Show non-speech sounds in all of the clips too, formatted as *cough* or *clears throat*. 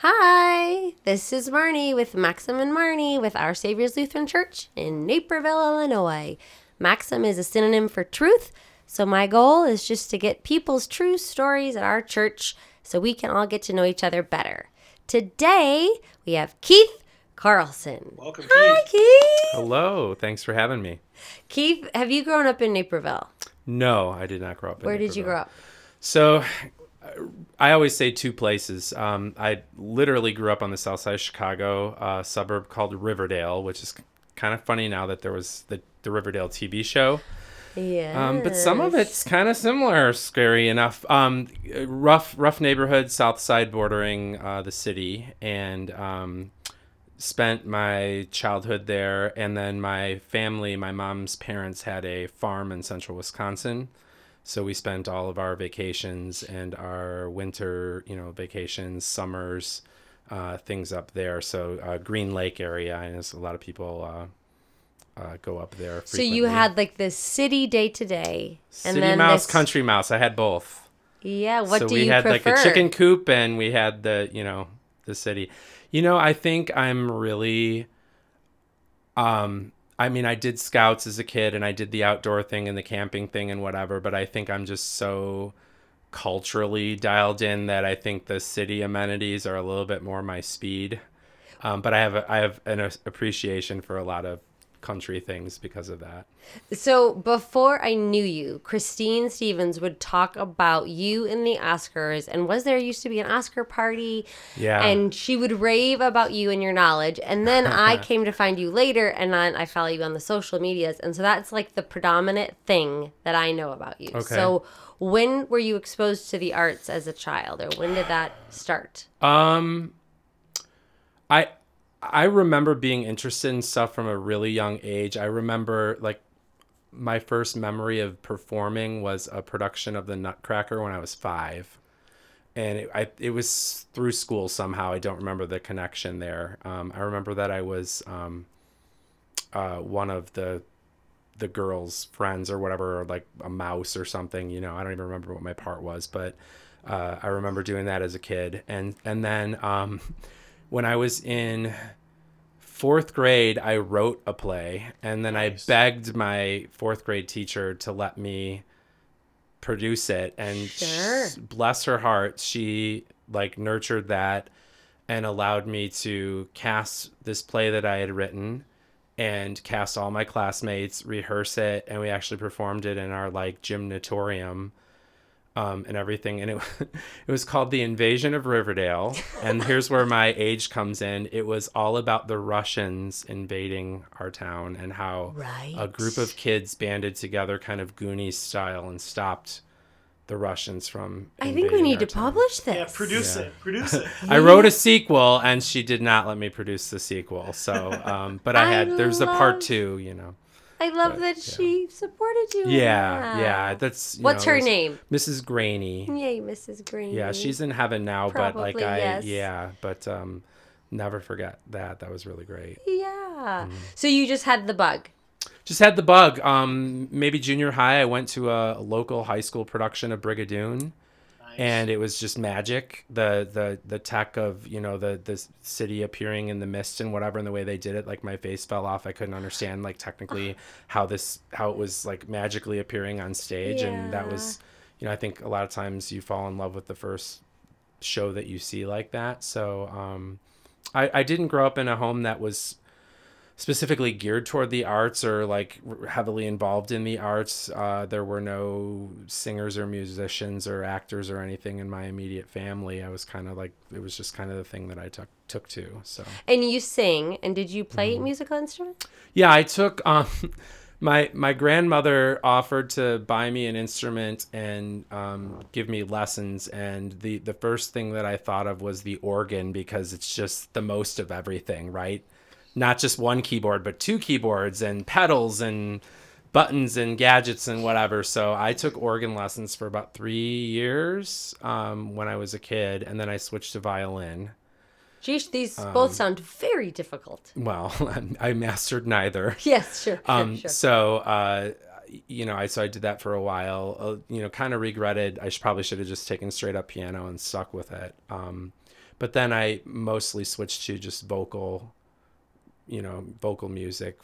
Hi, this is Marnie with Maxim and Marnie with Our Savior's Lutheran Church in Naperville, Illinois. Maxim is a synonym for truth, so my goal is just to get people's true stories at our church so we can all get to know each other better. Today, we have Keith Carlson. Welcome, Hi, Keith. Keith. Hello, thanks for having me. Keith, have you grown up in Naperville? No, I did not grow up. in Where did you grow up? So, I always say two places. Um, I literally grew up on the south side of Chicago, a suburb called Riverdale, which is kind of funny now that there was the, the Riverdale TV show. Yeah. Um, but some of it's kind of similar, scary enough. Um, rough, rough neighborhood, south side bordering uh, the city, and um, spent my childhood there. And then my family, my mom's parents had a farm in central Wisconsin, so we spent all of our vacations and our winter, you know, vacations, summers, uh, things up there. So uh, Green Lake area, and there's a lot of people. Uh, uh, go up there. So you had like the city day to day, and City then mouse, this- country mouse. I had both. Yeah. What so do we you had prefer? like a chicken coop, and we had the you know the city. You know, I think I'm really. Um, I mean, I did scouts as a kid, and I did the outdoor thing and the camping thing and whatever. But I think I'm just so culturally dialed in that I think the city amenities are a little bit more my speed. Um, but I have a, I have an appreciation for a lot of country things because of that. So before I knew you, Christine Stevens would talk about you in the Oscars, and was there used to be an Oscar party? Yeah. And she would rave about you and your knowledge, and then *laughs* I came to find you later, and then I follow you on the social medias, and so that's like the predominant thing that I know about you. Okay. So when were you exposed to the arts as a child, or when did that start? Um, I I remember being interested in stuff from a really young age. I remember like my first memory of performing was a production of the Nutcracker when I was five, and it, I it was through school somehow. I don't remember the connection there. Um, I remember that I was um, uh, one of the the girls' friends or whatever, or like a mouse or something. You know, I don't even remember what my part was, but uh, I remember doing that as a kid. And and then um, *laughs* when I was in fourth grade, I wrote a play, and then Nice. I begged my fourth grade teacher to let me produce it. And Sure. bless her heart, she like nurtured that and allowed me to cast this play that I had written and cast all my classmates, rehearse it, and we actually performed it in our like gymnatorium um, and everything. And it *laughs* it was called The Invasion of Riverdale. And here's where my *laughs* age comes in. It was all about the Russians invading our town and how Right. a group of kids banded together, kind of Goonies style, and stopped the Russians from. I think we need to town. publish this. Yeah, produce Yeah. it. *laughs* Produce it. I wrote a sequel, and she did not let me produce the sequel. So, um, but I I had there's a part two, you know. I love But, that yeah. she supported you. Yeah, yeah. That's you What's know, her name? Mrs. Graney. Yay, Mrs. Green. Yeah, she's in heaven now, but like Probably, I, yes. yeah, but um, never forget that. That was really great. Yeah. Mm. So you just had the bug. Just had the bug. Um, maybe junior high, I went to a, local high school production of Brigadoon. And it was just magic. The the the tech of you know the the city appearing in the mist and whatever and the way they did it like my face fell off. I couldn't understand like technically *sighs* how this how it was like magically appearing on stage. And that was you know i think a lot of times you fall in love with the first show that you see like that. So um i i didn't grow up in a home that was specifically geared toward the arts or like heavily involved in the arts. Uh, there were no singers or musicians or actors or anything in my immediate family. I was kind of like it was just kind of the thing that I took took to. So And you sing. And did you play Mm-hmm. musical instrument? yeah, I took um *laughs* my my grandmother offered to buy me an instrument and um, give me lessons and the the first thing that I thought of was the organ because it's just the most of everything, right? Not just one keyboard, but two keyboards and pedals and buttons and gadgets and whatever. So I took organ lessons for about three years um, when I was a kid, and then I switched to violin. Geesh, these Um, both sound very difficult. Well, *laughs* I mastered neither. *laughs* Yes, sure, sure, Um, sure. So, uh, you know, I so I did that for a while. Uh, you know, kind of regretted. I should, probably should have just taken straight up piano and stuck with it. Um, but then I mostly switched to just vocal, you know, vocal music,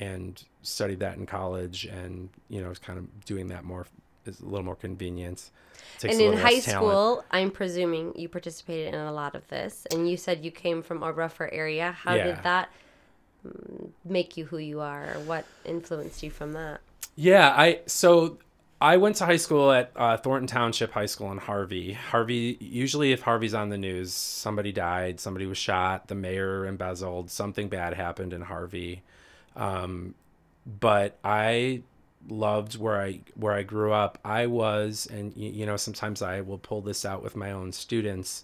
and studied that in college. And you know, was kind of doing that more is a little more convenient. And in high school, I'm presuming you participated in a lot of this, and you said you came from a rougher area. How Yeah. did that mm, make you who you are, or what influenced you from that? Yeah, I so I went to high school at uh, Thornton Township High School in Harvey. Harvey usually, if Harvey's on the news, somebody died, somebody was shot, the mayor embezzled, something bad happened in Harvey. Um, but I loved where I where I grew up. I was, and you know, sometimes I will pull this out with my own students.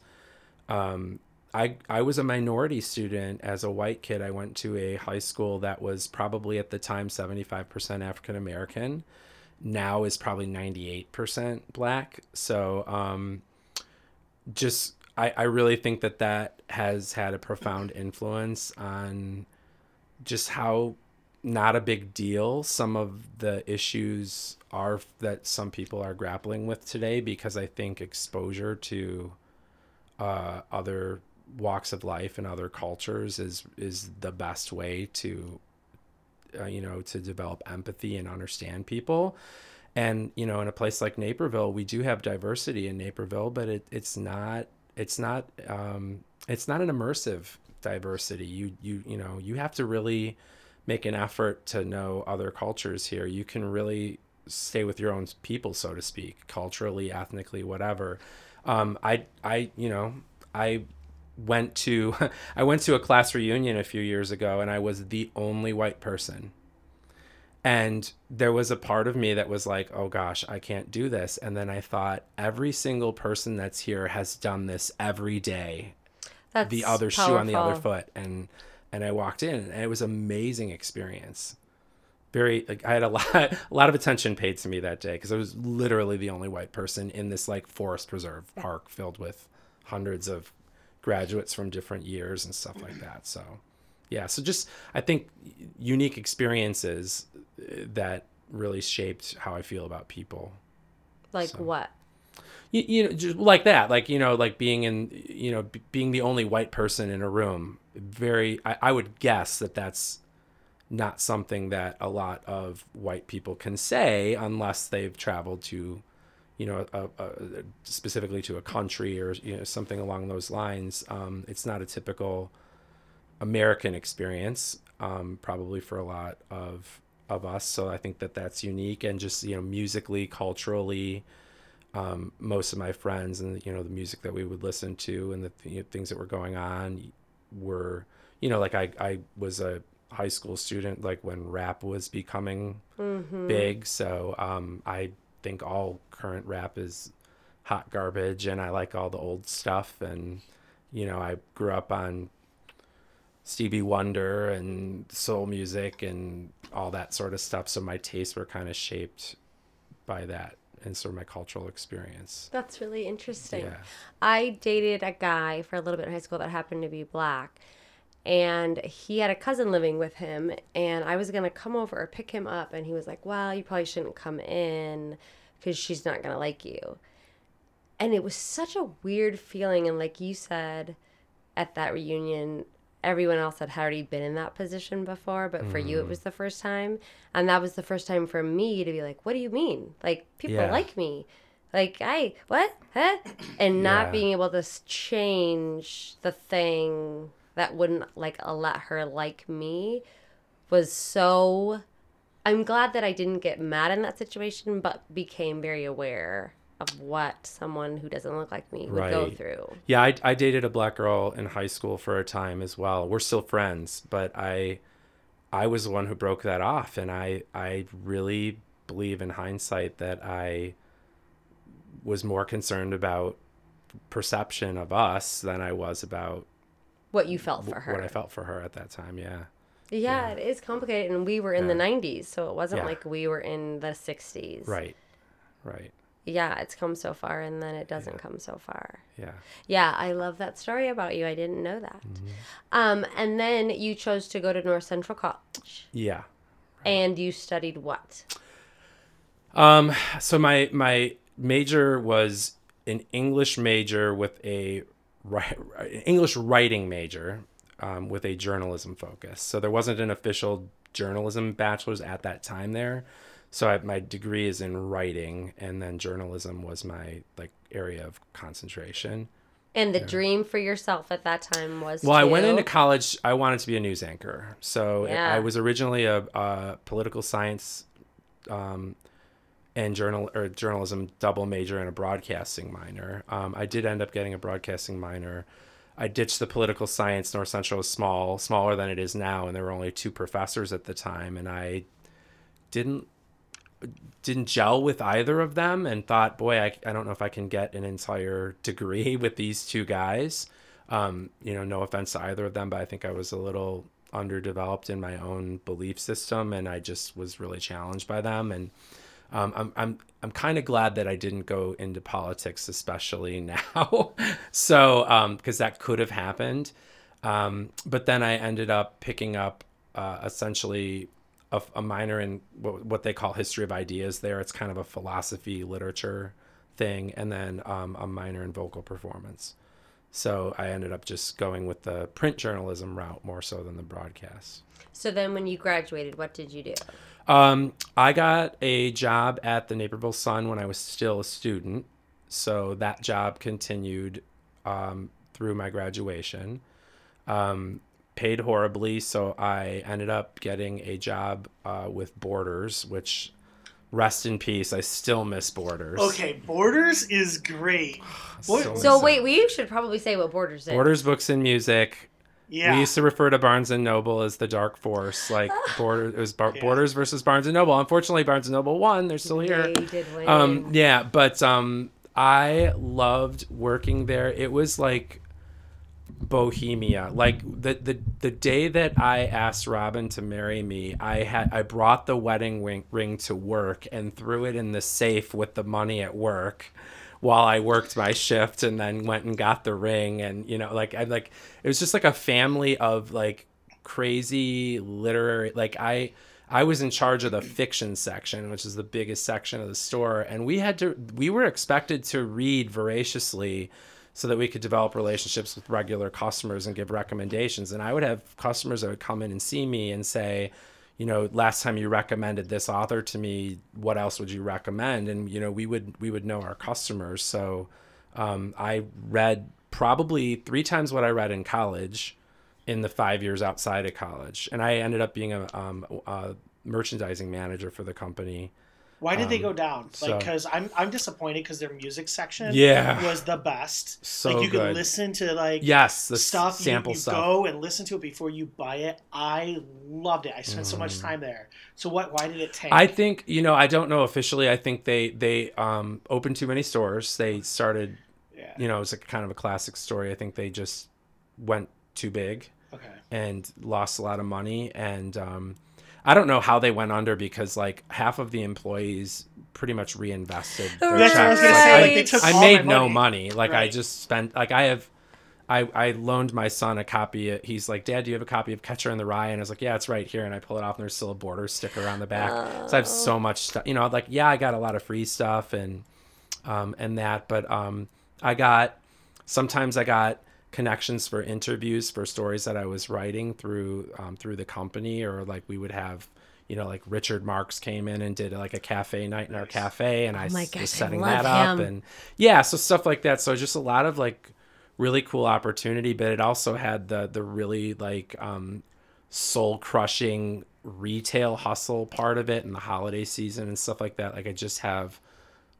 Um, I I was a minority student as a white kid. I went to a high school that was probably at the time 75% African American. Now is probably 98% black. So um just I, I really think that that has had a profound influence on just how not a big deal some of the issues are that some people are grappling with today because I think exposure to uh, other walks of life and other cultures is is the best way to uh, you know to develop empathy and understand people. And you know in a place like naperville we do have diversity in naperville but it, it's not it's not um, it's not an immersive diversity. You you you know you have to really make an effort to know other cultures here. You can really stay with your own people so to speak culturally ethnically whatever. Um, i i you know i went to *laughs* I went to a class reunion a few years ago and I was the only white person. And there was a part of me that was like, "Oh gosh, I can't do this." And then I thought every single person that's here has done this every day. That's The other shoe on the other foot and and I walked in and it was an amazing experience. Very like I had a *laughs* lot a lot of attention paid to me that day because I was literally the only white person in this like forest preserve park filled with hundreds of graduates from different years and stuff like that. So, yeah, so just I think unique experiences uh, that really shaped how I feel about people. Like So- what? You, you know, just like that, like you know, like being in, you know, b- being the only white person in a room. Very, I, I would guess that that's not something that a lot of white people can say unless they've traveled to you know, a, a, specifically to a country or you know something along those lines. Um, it's not a typical American experience, um, probably for a lot of of us. So I think that that's unique, and just you know, musically, culturally, um, most of my friends and you know the music that we would listen to and the th- things that were going on were you know like I I was a high school student like when rap was becoming big so um I think all current rap is hot garbage and I like all the old stuff and you know I grew up on Stevie Wonder and soul music and all that sort of stuff so my tastes were kind of shaped by that and sort of my cultural experience That's really interesting. yeah I dated a guy for a little bit in high school that happened to be black. And he had a cousin living with him. And I was going to come over or pick him up. And he was like, Well, you probably shouldn't come in because she's not going to like you. And it was such a weird feeling. And like you said at that reunion, everyone else had already been in that position before. But for you, it mm-hmm. was the first time. And that was the first time for me to be like, What do you mean? Like, people Yeah. like me. Like, I, what? Huh? And not Yeah. being able to change the thing that wouldn't like let her like me was so. I'm glad that I didn't get mad in that situation, but became very aware of what someone who doesn't look like me would go through. Yeah, I, I dated a black girl in high school for a time as well. We're still friends, but I I was the one who broke that off, and I I really believe in hindsight that I was more concerned about perception of us than I was about What you felt for her. what I felt for her at that time. Yeah, Yeah, it is complicated. And we were in the 90s, so it wasn't Yeah. like we were in the 60s. right, right. Yeah, it's come so far and then it doesn't come so far. Yeah. Yeah, I love that story about you. I didn't know that. Mm-hmm. Um, and then you chose to go to North Central College Yeah. and you studied what? Um, so my my major was an English major with a English writing major um, with a journalism focus. So there wasn't an official journalism bachelor's at that time there. So I, my degree is in writing, and then journalism was my like area of concentration. And the dream for yourself at that time was Well, I went into college. I wanted to be a news anchor. So Yeah. I was originally a, a political science um, and journal or journalism double major and a broadcasting minor. Um, I did end up getting a broadcasting minor. I ditched the political science. North Central was small, smaller than it is now, and there were only two professors at the time. And I didn't didn't gel with either of them and thought, boy, I, I don't know if I can get an entire degree *laughs* with these two guys. Um, you know, no offense to either of them, but I think I was a little underdeveloped in my own belief system and I just was really challenged by them. And um, I'm, I'm, I'm kind of glad that I didn't go into politics, especially *laughs* now. so, because that could have happened. Um, but then I ended up picking up uh, essentially a, a minor in what, what they call history of ideas there. It's kind of a philosophy literature thing, and then um, a minor in vocal performance. So I ended up just going with the print journalism route more so than the broadcast. So then, when you graduated, what did you do? Um, I got a job at the Naperville Sun when I was still a student. So that job continued um, through my graduation. Um, paid horribly, so I ended up getting a job uh, with Borders, which rest in peace. I still miss Borders. Okay, Borders is great. *sighs* So- So wait, we should probably say what Borders is. Borders Books and Music. Yeah. We used to refer to Barnes and Noble as the Dark Force, like *laughs* Border. It was Bar- Yeah. Borders versus Barnes and Noble. Unfortunately, Barnes and Noble won. They're still here. They did win. Um, yeah, but um, I loved working there. It was like bohemia. Like the the the day that I asked Robin to marry me, I had I brought the wedding ring, ring to work and threw it in the safe with the money at work while I worked my shift and then went and got the ring and you know like I like it was just like a family of like crazy literary like I I was in charge of the fiction section, which is the biggest section of the store, and we had to we were expected to read voraciously so that we could develop relationships with regular customers and give recommendations. And I would have customers that would come in and see me and say, you know, last time you recommended this author to me, what else would you recommend? And you know, we would we would know our customers. So um, I read probably three times what I read in college in the five years outside of college, and I ended up being a, um, a merchandising manager for the company. Why did they um, go down? Like, so- because I'm I'm disappointed because their music section Yeah. was the best. So like you could listen to like Yes, the stuff. sample you, you stuff. go and listen to it before you buy it. I loved it. I spent so Mm. much time there. So what? Why did it tank? I think you know I don't know officially. I think they they um, opened too many stores. They started yeah. you know it's a kind of a classic story. I think they just went too big Okay. and lost a lot of money and um, I don't know how they went under because like half of the employees pretty much reinvested their That's I checks. gonna Like, say. I- they took I made no money. Like I just spent like I have I, I loaned my son a copy. Of, he's like, Dad, do you have a copy of Catcher in the Rye? And I was like, Yeah, it's right here. And I pull it off, and there's still a border sticker on the back. So I have so much stuff. You know, like yeah, I got a lot of free stuff and um, and that, but um, I got sometimes I got connections for interviews for stories that I was writing through um, through the company, or like we would have. You know, like Richard Marx came in and did like a cafe night in our cafe, and I Oh s- gosh, was setting love that up, him. and yeah, so stuff like that. So just a lot of like really cool opportunity, but it also had the the really like um, soul crushing retail hustle part of it, and the holiday season and stuff like that. Like I just have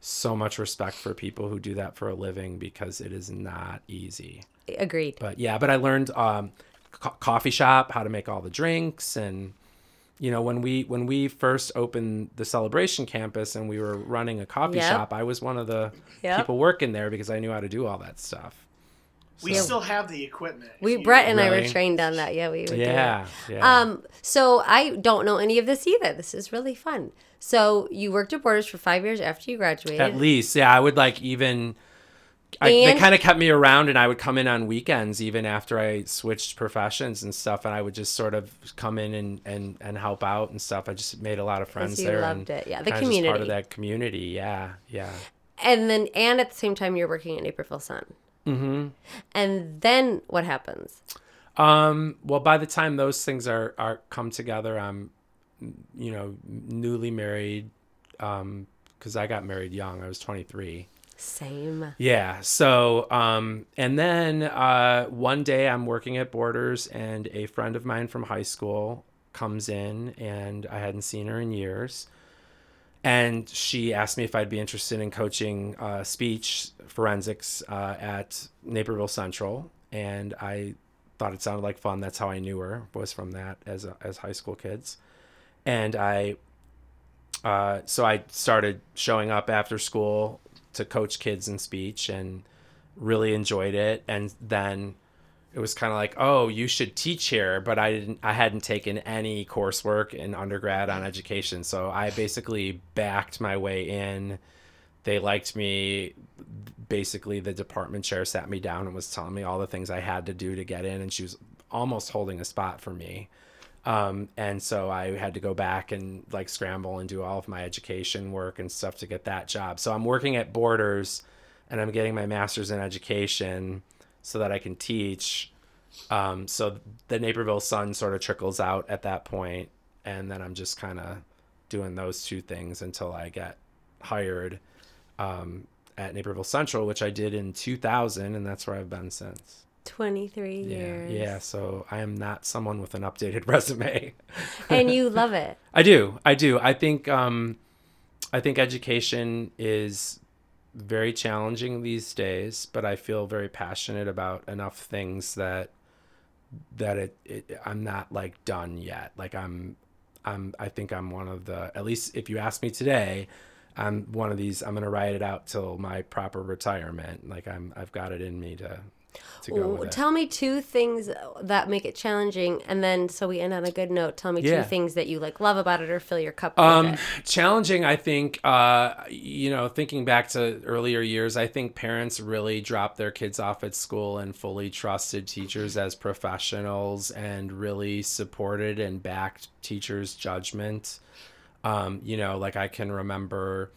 so much respect for people who do that for a living because it is not easy. Agreed. But yeah, but I learned um, co- coffee shop how to make all the drinks and you know when we when we first opened the celebration campus and we were running a coffee Yep. shop i was one of the Yep. people working there because i knew how to do all that stuff We So- still have the equipment. We Brett and I were trained on that. Yeah, we would do it. yeah yeah Um, so I don't know any of this either. This is really fun. So you worked at Borders for five years after you graduated. at least yeah i would like even I, they kind of kept me around, and I would come in on weekends even after I switched professions and stuff, and I would just sort of come in and and, and help out and stuff. I just made a lot of friends you there. loved and it. Yeah, the kinda just part of that community. Yeah, yeah. And then, and at the same time, you're working at Naperville Sun. Mm-hmm. And then what happens? Um, well, by the time those things are are come together, I'm, you know, newly married, um, because I got married young. I was 23. Same. Yeah. So, um, and then uh, one day I'm working at Borders, and a friend of mine from high school comes in, and I hadn't seen her in years. And she asked me if I'd be interested in coaching uh, speech forensics uh, at Naperville Central, and I thought it sounded like fun. That's how I knew her was from that as a, as high school kids, and I uh, so I started showing up after school to coach kids in speech and really enjoyed it. And then it was kind of like, oh, you should teach here, but I didn't. I hadn't taken any coursework in undergrad on education, so I basically backed my way in. They liked me. Basically, the department chair sat me down and was telling me all the things I had to do to get in, and she was almost holding a spot for me. Um, and so I had to go back and like scramble and do all of my education work and stuff to get that job. So I'm working at Borders and I'm getting my master's in education so that I can teach. Um, so the Naperville Sun sort of trickles out at that point, and then I'm just kind of doing those two things until I get hired um, at Naperville Central, which I did in 2000, and that's where I've been since. 23 Yeah, years. yeah. So I am not someone with an updated *laughs* resume. and you love it. *laughs* I do. I do. I think um I think education is very challenging these days, but I feel very passionate about enough things that that it, it I'm not like done yet. Like I'm I'm I think I'm one of the at least if you ask me today, I'm one of these I'm to ride it out till my proper retirement. Like I'm I've got it in me to to go with. Tell me two things that make it challenging, and then so we end on a good note. Tell me Yeah. two things that you like love about it or fill your cup Um, challenging, I think. Uh, you know, thinking back to earlier years, I think parents really dropped their kids off at school and fully trusted teachers as professionals and really supported and backed teachers' judgment. Um, you know, like I can remember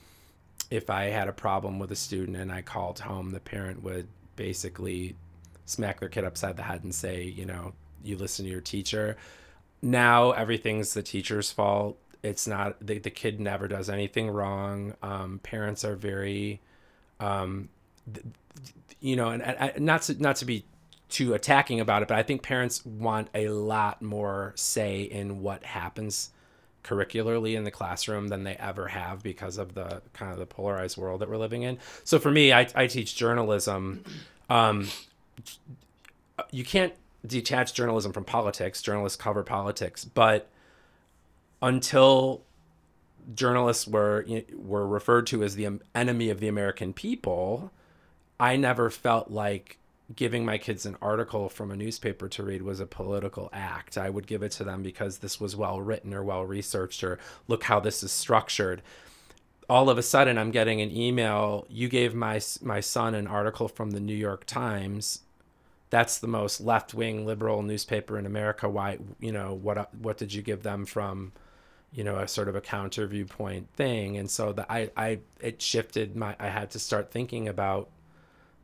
if I had a problem with a student and I called home, the parent would basically smack their kid upside the head and say, you know, you listen to your teacher. Now everything's the teacher's fault. It's not the, the kid never does anything wrong. Um, parents are very, um, th- you know, and, and not to not to be too attacking about it, but I think parents want a lot more say in what happens curricularly in the classroom than they ever have because of the kind of the polarized world that we're living in. So for me, I, I teach journalism. Um, you can't detach journalism from politics. Journalists cover politics, but until journalists were were referred to as the enemy of the American people, I never felt like giving my kids an article from a newspaper to read was a political act. I would give it to them because this was well written or well researched or look how this is structured. All of a sudden I'm getting an email, you gave my my son an article from the New York Times. That's the most left-wing liberal newspaper in America. Why, you know, what what did you give them from you know a sort of a counter viewpoint thing? And so the i i it shifted my i had to start thinking about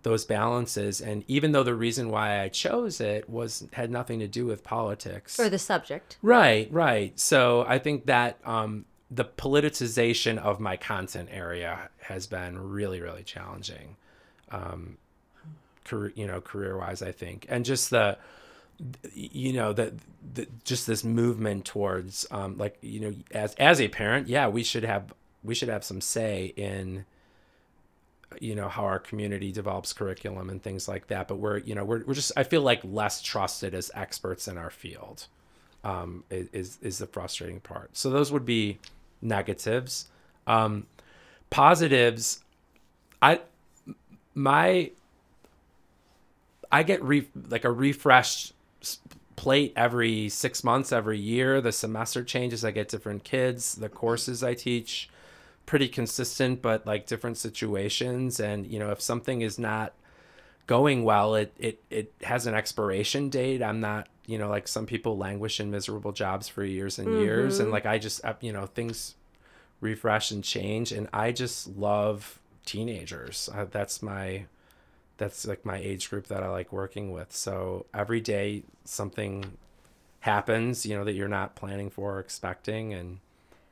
those balances. And even though the reason why i chose it was had nothing to do with politics. Or the subject. right right. So i think that um the politicization of my content area has been really really challenging. Um career you know career wise i think. And just the you know that just this movement towards um, like you know as as a parent yeah we should have we should have some say in you know how our community develops curriculum and things like that. But we're you know we're, we're just i feel like less trusted as experts in our field um, is is the frustrating part. So those would be negatives. Um, positives i my I get re- like a refreshed plate every six months, every year. The semester changes. I get different kids. The courses I teach, pretty consistent, but like different situations. And you know, if something is not going well. It it it has an expiration date. I'm not you know like some people languish in miserable jobs for years and years, and like I just uh, you know things refresh and change, and I just love teenagers. Uh, that's my that's like my age group that I like working with. So every day something happens, you know, that you're not planning for or expecting and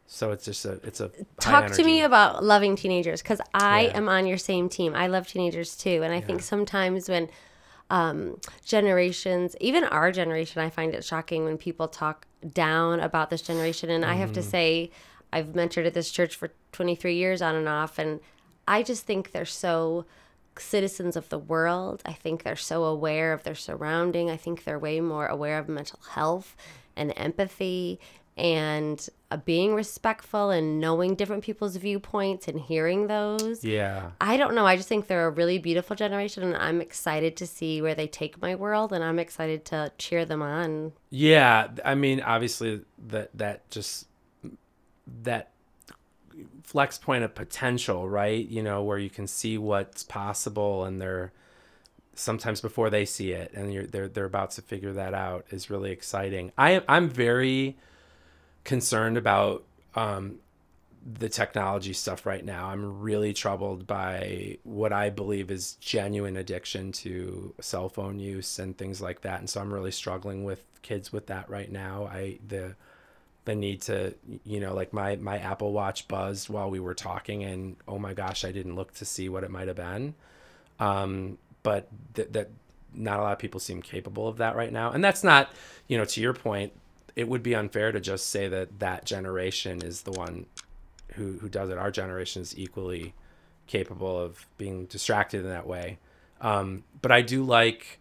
so it's just a it's a Talk to me about loving teenagers because I Yeah. am on your same team. I love teenagers too, and I think sometimes when um, generations, even our generation, I find it shocking when people talk down about this generation. And I have Mm-hmm. to say, I've mentored at this church for 23 years on and off, and I just think they're so citizens of the world. I think they're so aware of their surrounding. I think they're way more aware of mental health and empathy and uh, being respectful and knowing different people's viewpoints and hearing those. Yeah. I don't know. I just think they're a really beautiful generation, and I'm excited to see where they take my world, and I'm excited to cheer them on. Yeah, I mean, obviously that that just that flex point of potential, right? You know, where you can see what's possible, and they're sometimes before they see it, and they're they're about to figure that out is really exciting. I am I'm very concerned about um, the technology stuff right now. I'm really troubled by what I believe is genuine addiction to cell phone use and things like that. And so I'm really struggling with kids with that right now. I the the need to you know like my my Apple Watch buzzed while we were talking and oh my gosh, I didn't look to see what it might have been. Um but th- that not a lot of people seem capable of that right now. And that's not, you know, to your point, it would be unfair to just say that that generation is the one who who does it. Our generation is equally capable of being distracted in that way. Um, but I do like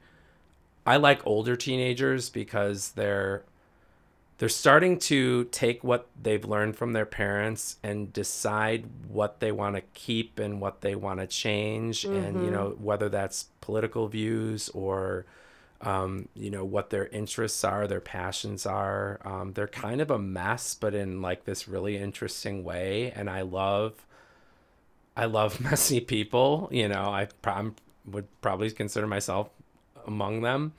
I like older teenagers because they're they're starting to take what they've learned from their parents and decide what they want to keep and what they want to change and you know whether that's political views or um, you know what their interests are their passions are. Um, they're kind of a mess but in like this really interesting way and i love i love *laughs* messy people you know i would probably consider myself among them.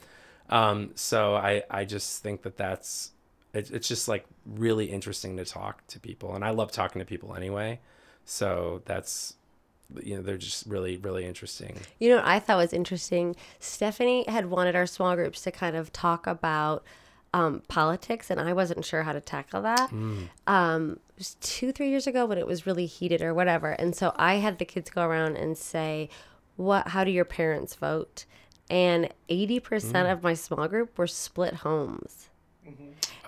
Um, so i i just think that that's it, it's just like really interesting to talk to people and i love talking to people anyway so that's you know they're just really really interesting You know what I thought was interesting? Stephanie had wanted our small groups to kind of talk about um, politics, and I wasn't sure how to tackle that. Um, it was two, three years ago when it was really heated or whatever. And so I had the kids go around and say, "What? How do your parents vote?" And eighty percent of my small group were split homes.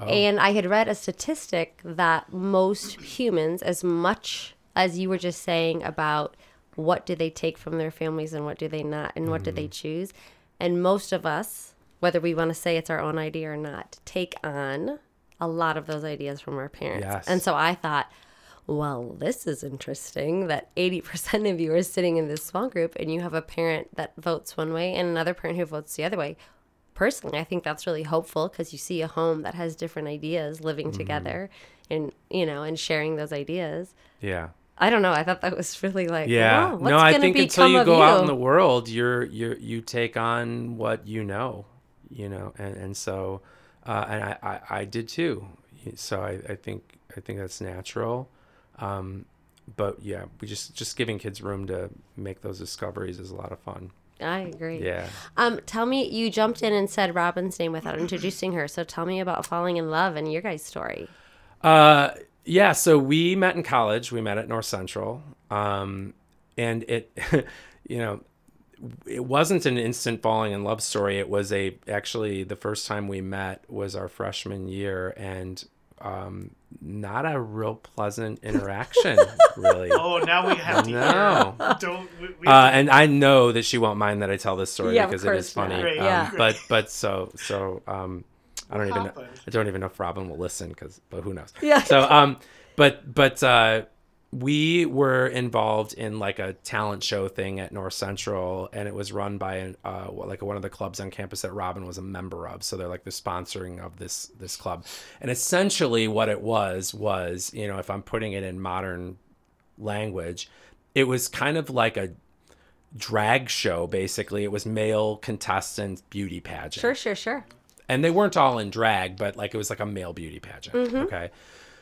Oh. And I had read a statistic that most humans, as much as you were just saying about what do they take from their families and what do they not, and what do they mm-hmm. choose, and most of us, whether we want to say it's our own idea or not, take on a lot of those ideas from our parents. Yes. And so I thought, well, this is interesting that 80% of you are sitting in this small group and you have a parent that votes one way and another parent who votes the other way. Personally, I think that's really hopeful because you see a home that has different ideas living Mm-hmm. together and, you know, and sharing those ideas. yeah I don't know. I thought that was really like, yeah wow, no i think until you go you? out in the world you're you're you take on what you know you know and and so uh, and I, I i did too so i i think i think that's natural um but yeah we just just giving kids room to make those discoveries is a lot of fun I agree. yeah Um, tell me, you jumped in and said Robin's name without *clears throat* introducing her. So tell me about falling in love and your guys' story. Uh, yeah. So we met in college. We met at North Central. Um, and it, *laughs* you know, it wasn't an instant falling in love story. It was a actually the first time we met was our freshman year, and um, not a real pleasant interaction, really. *laughs* Oh, now we have to No. hear. Don't. We, we Uh, and I know that she won't mind that I tell this story Yeah, because it is course not. funny. Great, Um, yeah. But but so so um, I don't even know. I don't even know if Robin will listen because but who knows. Yeah. So um, but but uh, we were involved in like a talent show thing at North Central, and it was run by an, uh, like one of the clubs on campus that Robin was a member of. So they're like the sponsoring of this this club, and essentially what it was was you know if I'm putting it in modern language, it was kind of like a drag show basically. It was male contestants beauty pageant. Sure, sure, sure. And they weren't all in drag, but like it was like a male beauty pageant. Mm-hmm. Okay.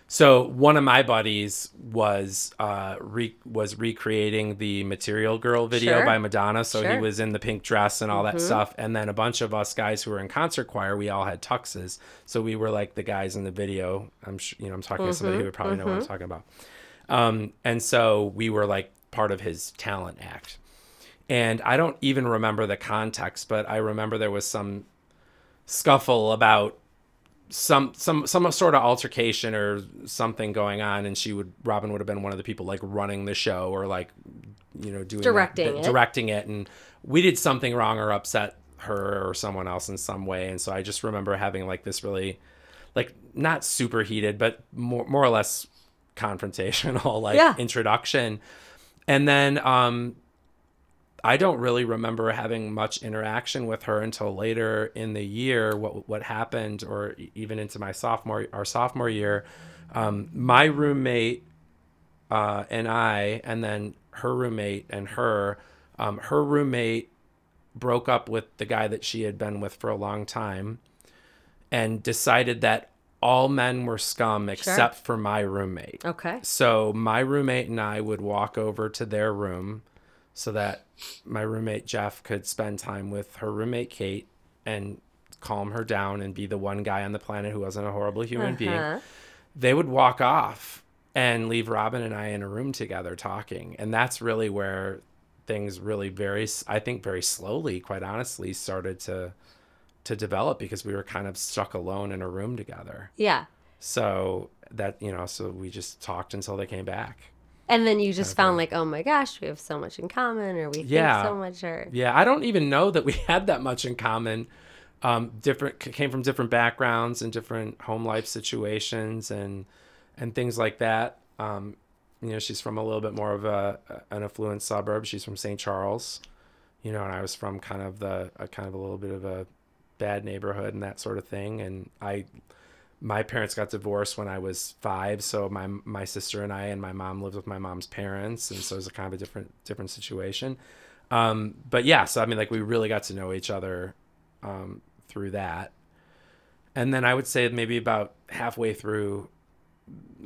So one of my buddies was uh re- was recreating the Material Girl video Sure. by Madonna. So he Sure. Mm-hmm. was in the pink dress and all that stuff. And then a bunch of us guys who were in concert choir, we all had tuxes. So we were like the guys in the video. I'm sure you know I'm talking to somebody who would probably know what I'm Mm-hmm. talking about. Um, and so we were like part of his talent act. And I don't even remember the context, but I remember there was some scuffle about some some some sort of altercation or something going on and she would Robin would have been one of the people like running the show or like you know doing Directing that- it. directing it and we did something wrong or upset her or someone else in some way and so I just remember having like this really like not super heated but more more or less confrontational *laughs* like Yeah. introduction and then um I don't really remember having much interaction with her until later in the year. What what happened, or even into my sophomore our sophomore year, um, my roommate uh, and I, and then her roommate and her, um, her roommate broke up with the guy that she had been with for a long time, and decided that all men were scum except for my roommate. Okay. So my roommate and I would walk over to their room so that my roommate Jeff could spend time with her roommate Kate and calm her down and be the one guy on the planet who wasn't a horrible human being. Uh-huh. They would walk off and leave Robin and I in a room together talking. And that's really where things really very I think very slowly, quite honestly, started to to develop because we were kind of stuck alone in a room together. Yeah. So that, you know, so we just talked until they came back. And then you just found like, oh my gosh, we have so much in common, or we Yeah. think so much, or Yeah, I don't even know that we *laughs* had that much in common. Um, different came from different backgrounds and different home life situations and and things like that. Um, you know, she's from a little bit more of a an affluent suburb. She's from St. Charles, you know, and I was from kind of the a kind of a little bit of a bad neighborhood and that sort of thing. And I, my parents got divorced when I was five, so my my sister and I and my mom lived with my mom's parents, and so it was a kind of a different different situation. Um, but yeah, so I mean, like we really got to know each other um, through that, and then I would say maybe about halfway through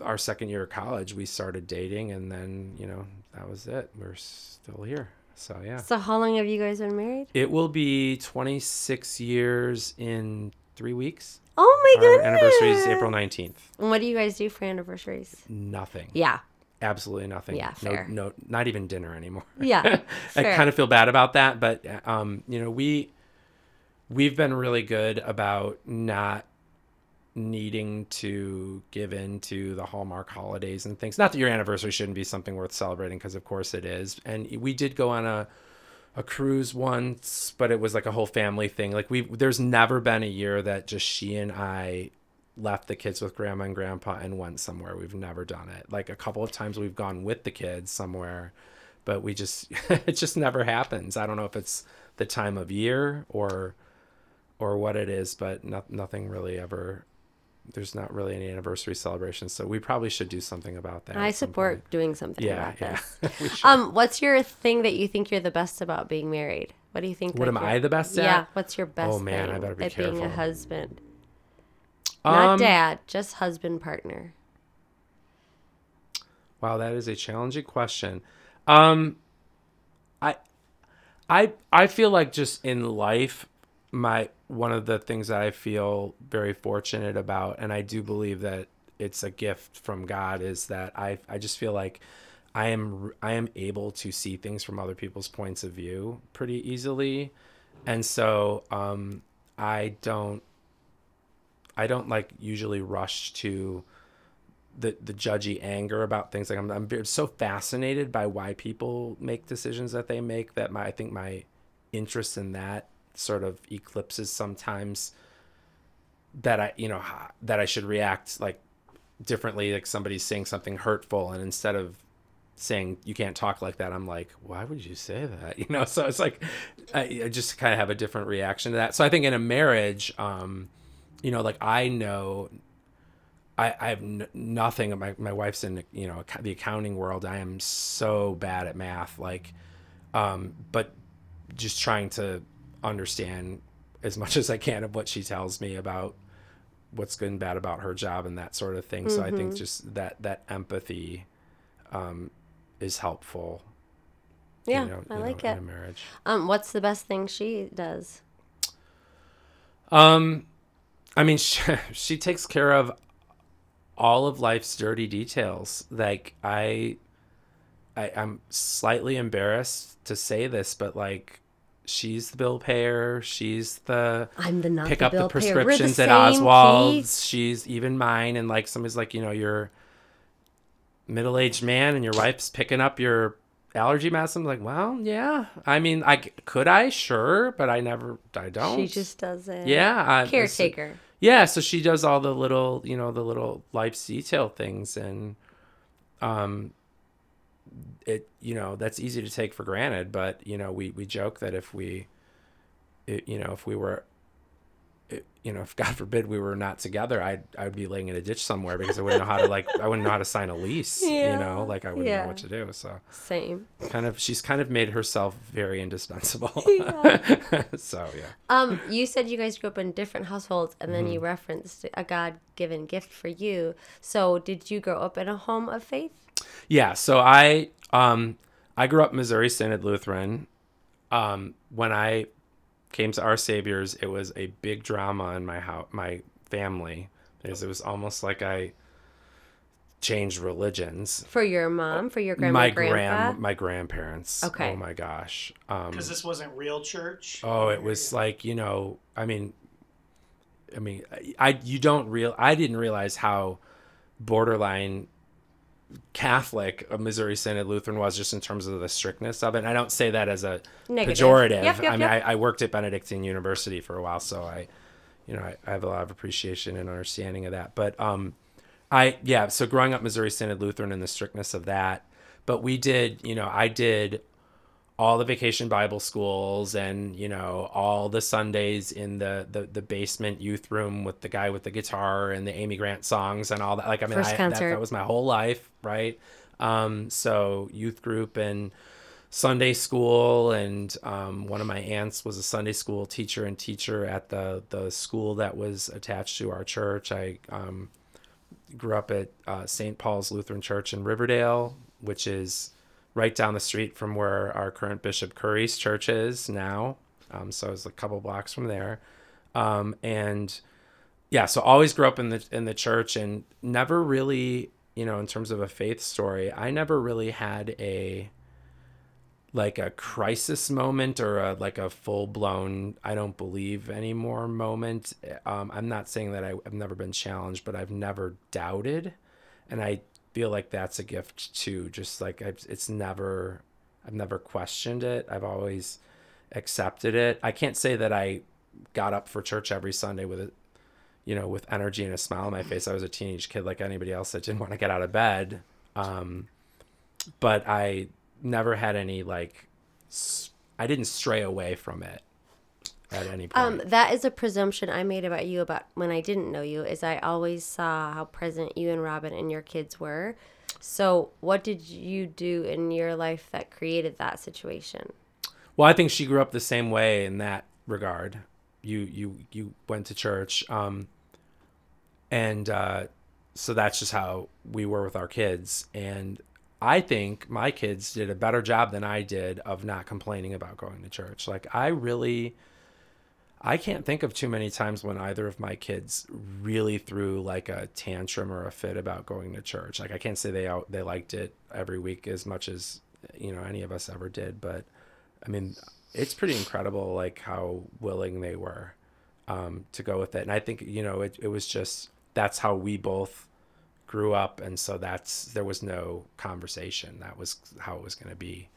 our second year of college, we started dating, and then you know that was it. We're still here, so yeah. so how long have you guys been married? It will be 26 years in three weeks. Oh my goodness! anniversary is April 19th. And what do you guys do for anniversaries? Nothing. Yeah. Absolutely nothing. Yeah, no, fair. no, not even dinner anymore. Yeah. *laughs* I kind of feel bad about that, but um, you know, we we've been really good about not needing to give in to the Hallmark holidays and things. Not that your anniversary shouldn't be something worth celebrating because of course it is. And we did go on a a cruise once, but it was like a whole family thing. Like we there's never been a year that just she and I left the kids with grandma and grandpa and went somewhere. We've never done it. Like a couple of times we've gone with the kids somewhere, but we just *laughs* it just never happens. I don't know if it's the time of year or or what it is, but no, nothing really ever there's not really any anniversary celebrations, so we probably should do something about that. I support point. doing something Yeah, about yeah. this. *laughs* Um, what's your thing that you think you're the best about being married? What do you think? What am I the best at? Yeah. What's your best? Oh, man, I better be at being a careful. husband? Not Um, dad, just husband partner. Wow, that is a challenging question. Um, I, I, I feel like just in life, my one of the things that I feel very fortunate about, and I do believe that it's a gift from God, is that I, I just feel like I am, I am able to see things from other people's points of view pretty easily, and so, um, I don't, I don't like usually rush to the the judgy anger about things. Like I'm I'm so fascinated by why people make decisions that they make that my I think my interest in that sort of eclipses sometimes that I you know that I should react like differently like somebody's saying something hurtful and instead of saying you can't talk like that i'm like why would you say that *laughs* you know so it's like i, I just kind of have a different reaction to that so i think in a marriage um you know like i know I, I have n- nothing. My my wife's in you know the accounting world. I am so bad at math. Like um, but just trying to understand as much *laughs* as I can of what she tells me about what's good and bad about her job and that sort of thing. So I Mm-hmm. think just that that empathy um, is helpful. Yeah, you know, I know, like in it. marriage. Um, what's the best thing she does? Um, I mean, *laughs* she, she takes care of all of life's dirty details. Like I, I, I'm slightly embarrassed to say this, but like, she's the bill payer. She's the I'm the not pick the up the. We're the prescriptions at Oswald's. She's even mine. And like somebody's like, you know, you're middle aged man and your wife's picking up your allergy meds. I'm like, well, yeah. I mean, I could I sure, but I never. I don't. She just does it. yeah. I, Caretaker. yeah so she does all the little you know the little life's detail things and um it you know that's easy to take for granted but you know we we joke that if we it, you know if we were it, you know if god *laughs* forbid we were not together i'd i'd be laying in a ditch somewhere because i wouldn't know how to like i wouldn't know how to sign a lease Yeah, you know like i wouldn't yeah. know what to do so Same. kind of she's kind of made herself very indispensable *laughs* *laughs* so yeah Um, you said you guys grew up in different households, and then Mm-hmm. you referenced a God-given gift for you. So, did you grow up in a home of faith? Yeah, so I um I grew up Missouri Synod Lutheran. Um when I came to Our Saviors, it was a big drama in my house, my family, because it was almost like I changed religions. For your mom, for your grandma, my grandpa. grand my grandparents. Okay. Oh my gosh. Um Because this wasn't real church. Oh, it was like you know. I mean, I mean, I you don't real. I didn't realize how borderline Catholic a Missouri Synod Lutheran was, just in terms of the strictness of it. And I don't say that as a Negative. pejorative. Yep, yep, I mean, yep. I, I worked at Benedictine University for a while, so I, you know, I, I have a lot of appreciation and understanding of that. But um, I yeah, so growing up Missouri Synod Lutheran and the strictness of that. But we did, you know, I did all the vacation Bible schools and you know all the Sundays in the, the the basement youth room with the guy with the guitar and the Amy Grant songs and all that. Like I mean, I, that, that was my whole life, right? Um, so youth group and Sunday school, and um, one of my aunts was a Sunday school teacher and teacher at the the school that was attached to our church. I um, grew up at uh, St. Paul's Lutheran Church in Riverdale, which is right down the street from where our current Bishop Curry's church is now. Um, so it's a couple blocks from there. Um, and yeah, so always grew up in the in the church and never really, you know, in terms of a faith story, I never really had a like a crisis moment or a like a full blown I don't believe anymore moment. Um, I'm not saying that I, I've never been challenged, but I've never doubted, and I feel like that's a gift too. Just like I've, it's never I've never questioned it. I've always accepted it. I can't say that I got up for church every Sunday with it, you know, with energy and a smile on my face. I was a teenage kid like anybody else that didn't want to get out of bed. Um, but I never had any like I didn't stray away from it at any point. Um, that is a presumption I made about you about when I didn't know you. Is I always saw how present you and Robin and your kids were. So, what did you do in your life that created that situation? Well, I think she grew up the same way in that regard. You you you went to church, um, and uh, so that's just how we were with our kids. And I think my kids did a better job than I did of not complaining about going to church. Like I really, I can't think of too many times when either of my kids really threw like a tantrum or a fit about going to church. Like I can't say they out they liked it every week as much as you know any of us ever did, but I mean, it's pretty incredible like how willing they were um, to go with it. And I think you know it, it was just that's how we both grew up, and so that's there was no conversation. That was how it was going to be.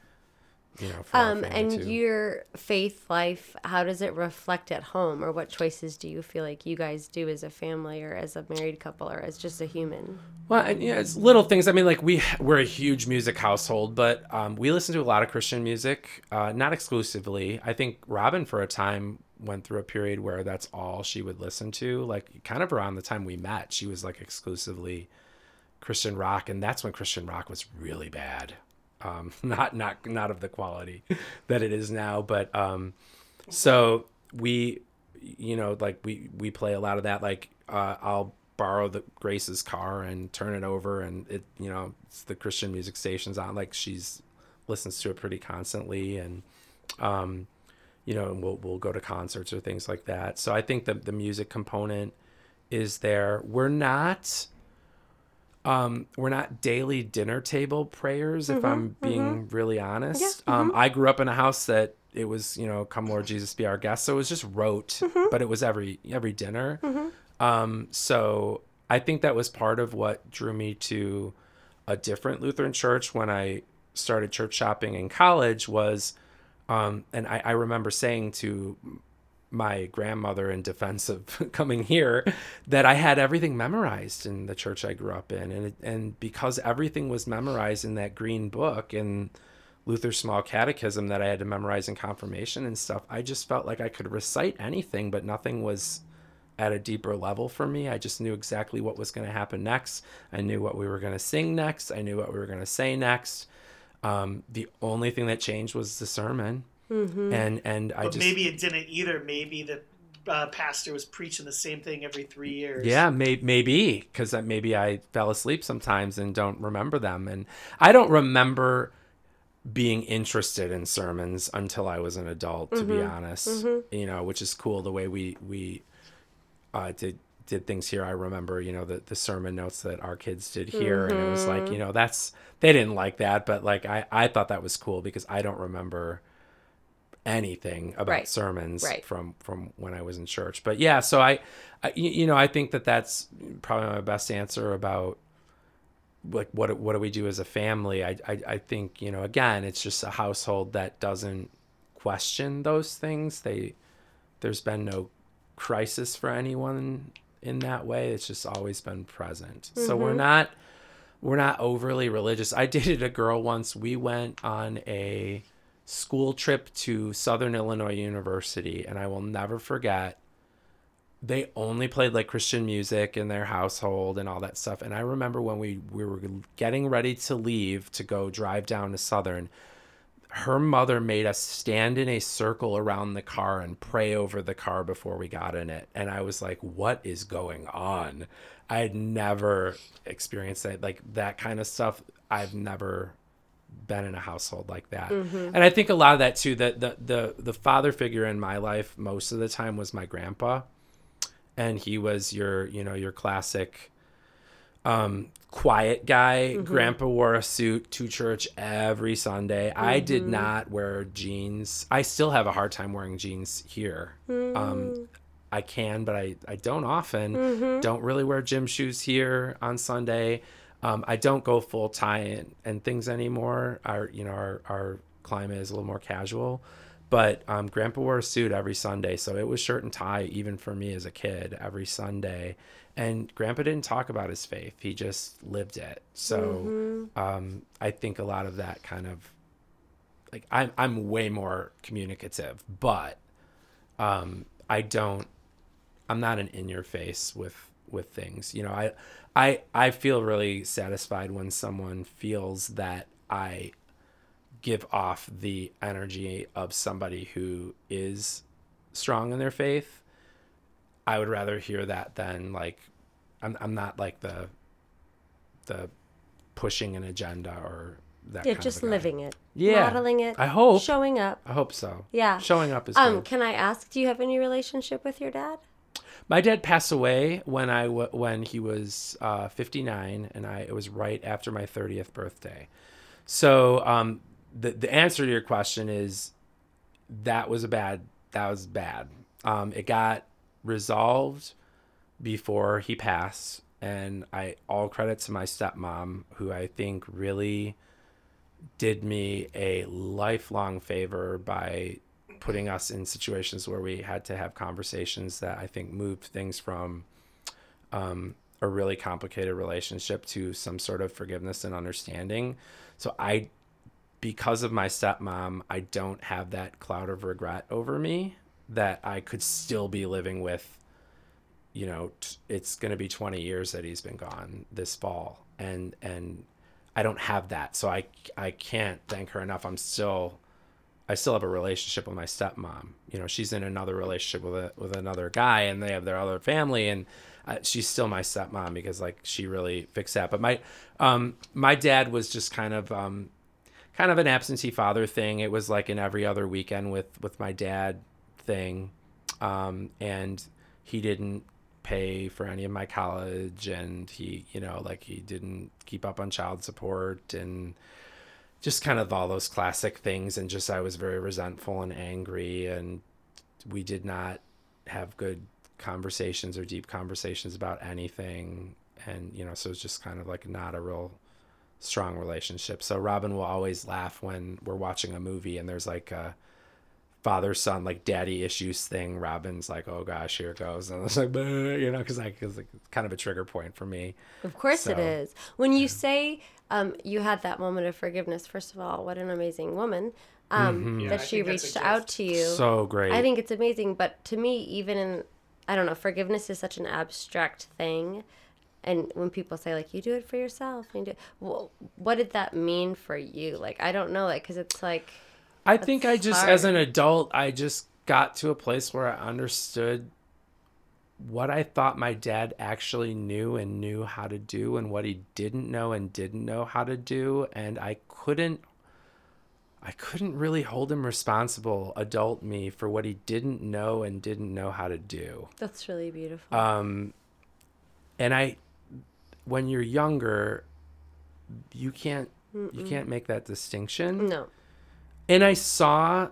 You know, for Um, and too. your faith life, how does it reflect at home, or what choices do you feel like you guys do as a family, or as a married couple, or as just a human? Well, and, yeah, it's little things. I mean, like we we're a huge music household, but um, we listen to a lot of Christian music, uh, not exclusively. I think Robin, for a time, went through a period where that's all she would listen to. Like, kind of around the time we met, she was like exclusively Christian rock, and that's when Christian rock was really bad. Um, *laughs* not not not of the quality that it is now. But um, so we, you know, like we we play a lot of that. Like uh, I'll borrow the Grace's car and turn it over, and it you know it's the Christian music stations on. Like she's listens to it pretty constantly, and um, you know, we'll we'll go to concerts or things like that. So I think that the music component is there. We're not um we're not daily dinner table prayers if i'm being really honest. Um i grew up in a house that it was you know come lord jesus be our guest. So it was just rote but it was every every dinner. Um so i think that was part of what drew me to a different lutheran church when i started church shopping in college was um and i, I remember saying to my grandmother in defense of *laughs* coming here that I had everything memorized in the church I grew up in. And it, and because everything was memorized in that green book and Luther's small catechism that I had to memorize in confirmation and stuff I just felt like I could recite anything but nothing was at a deeper level for me. I just knew exactly what was going to happen next. I knew what we were going to sing next. I knew what we were going to say next. Um, the only thing that changed was the sermon and and I But just maybe it didn't either. Maybe the uh, pastor was preaching the same thing every three years. Yeah, may, maybe because maybe I fell asleep sometimes and don't remember them, and I don't remember being interested in sermons until I was an adult. To be honest, you know, which is cool the way we we uh, did did things here. I remember, you know, the the sermon notes that our kids did here, and it was like, you know, that's they didn't like that, but like I I thought that was cool because I don't remember anything about Right. sermons Right. from from when I was in church. But yeah, so I, you know I think that that's probably my best answer about like what what do we do as a family. I I, I think you know again it's just a household that doesn't question those things. They there's been no crisis for anyone in that way. It's just always been present. So we're mm-hmm. not we're not overly religious. I *laughs* dated a girl once. We went on a school trip to Southern Illinois University, and I will never forget. They only played like Christian music in their household and all that stuff. And I remember when we, we were getting ready to leave to go drive down to Southern, her mother made us stand in a circle around the car and pray over the car before we got in it. And I was like, what is going on? I had never experienced that, like that kind of stuff. I've never been in a household like that. Mm-hmm. And I think a lot of that too, that the, the, the father figure in my life most of the time was my grandpa. And he was your, you know, your classic, um, quiet guy. Mm-hmm. Grandpa wore a suit to church every Sunday. I did mm-hmm. not wear jeans. I still have a hard time wearing jeans here. Um, mm. I can, but I, I don't often. Don't really wear gym shoes here on Sunday. Um, I don't go full tie and, and things anymore. Our you know our, our climate is a little more casual, but um, Grandpa wore a suit every Sunday, so it was shirt and tie even for me as a kid every Sunday. And Grandpa didn't talk about his faith; he just lived it. So um, I think a lot of that kind of like I'm I'm way more communicative, but um, I don't I'm not an in your face with with things. You know, I I I feel really satisfied when someone feels that I give off the energy of somebody who is strong in their faith. I would rather hear that than like I'm I'm not like the the pushing an agenda or that Yeah, just living it. Yeah. Modeling it. I hope. Showing up. I hope so. Yeah. Showing up is Um, good. can I ask, do you have any relationship with your dad? My dad passed away when I when he was uh, 59, and I it was right after my 30th birthday. So um, the the answer to your question is that was a bad that was bad. Um, it got resolved before he passed, and I all credit to my stepmom, who I think really did me a lifelong favor by putting us in situations where we had to have conversations that I think moved things from um, a really complicated relationship to some sort of forgiveness and understanding. So I, because of my stepmom, I don't have that cloud of regret over me that I could still be living with. You know, t- it's going to be 20 years that he's been gone this fall, and and I don't have that, so I I can't thank her enough. I'm still I still have a relationship with my stepmom. You know, she's in another relationship with a, with another guy, and they have their other family, and uh, she's still my stepmom because like she really fixed that. But my um my dad was just kind of um kind of an absentee father thing. It was like an every other weekend with with my dad thing, um, and he didn't pay for any of my college, and he you know like he didn't keep up on child support and just kind of all those classic things. And just I was very resentful and angry and we did not have good conversations or deep conversations about anything. And you know so it's just kind of like not a real strong relationship. So robin will always laugh when we're watching a movie and there's like a father son like daddy issues thing robin's like oh gosh here it goes and it's like you know because like it's like kind of a trigger point for me Of course it So, is. When you say um, you had that moment of forgiveness, first of all, what an amazing woman um, Yeah, that I she think that's a reached out to you. so great I think it's amazing, but to me, even in, I don't know, forgiveness is such an abstract thing. And when people say like you do it for yourself, you do, well, what did that mean for you? Like I don't know, like because it's like I think I just, as an adult, I just got to a place where I understood what I thought my dad actually knew and knew how to do, and what he didn't know and didn't know how to do, and I couldn't. I couldn't really hold him responsible, adult me, for what he didn't know and didn't know how to do. that's really beautiful. Um, and I, when you're younger, you can't you can't make that distinction no, and I saw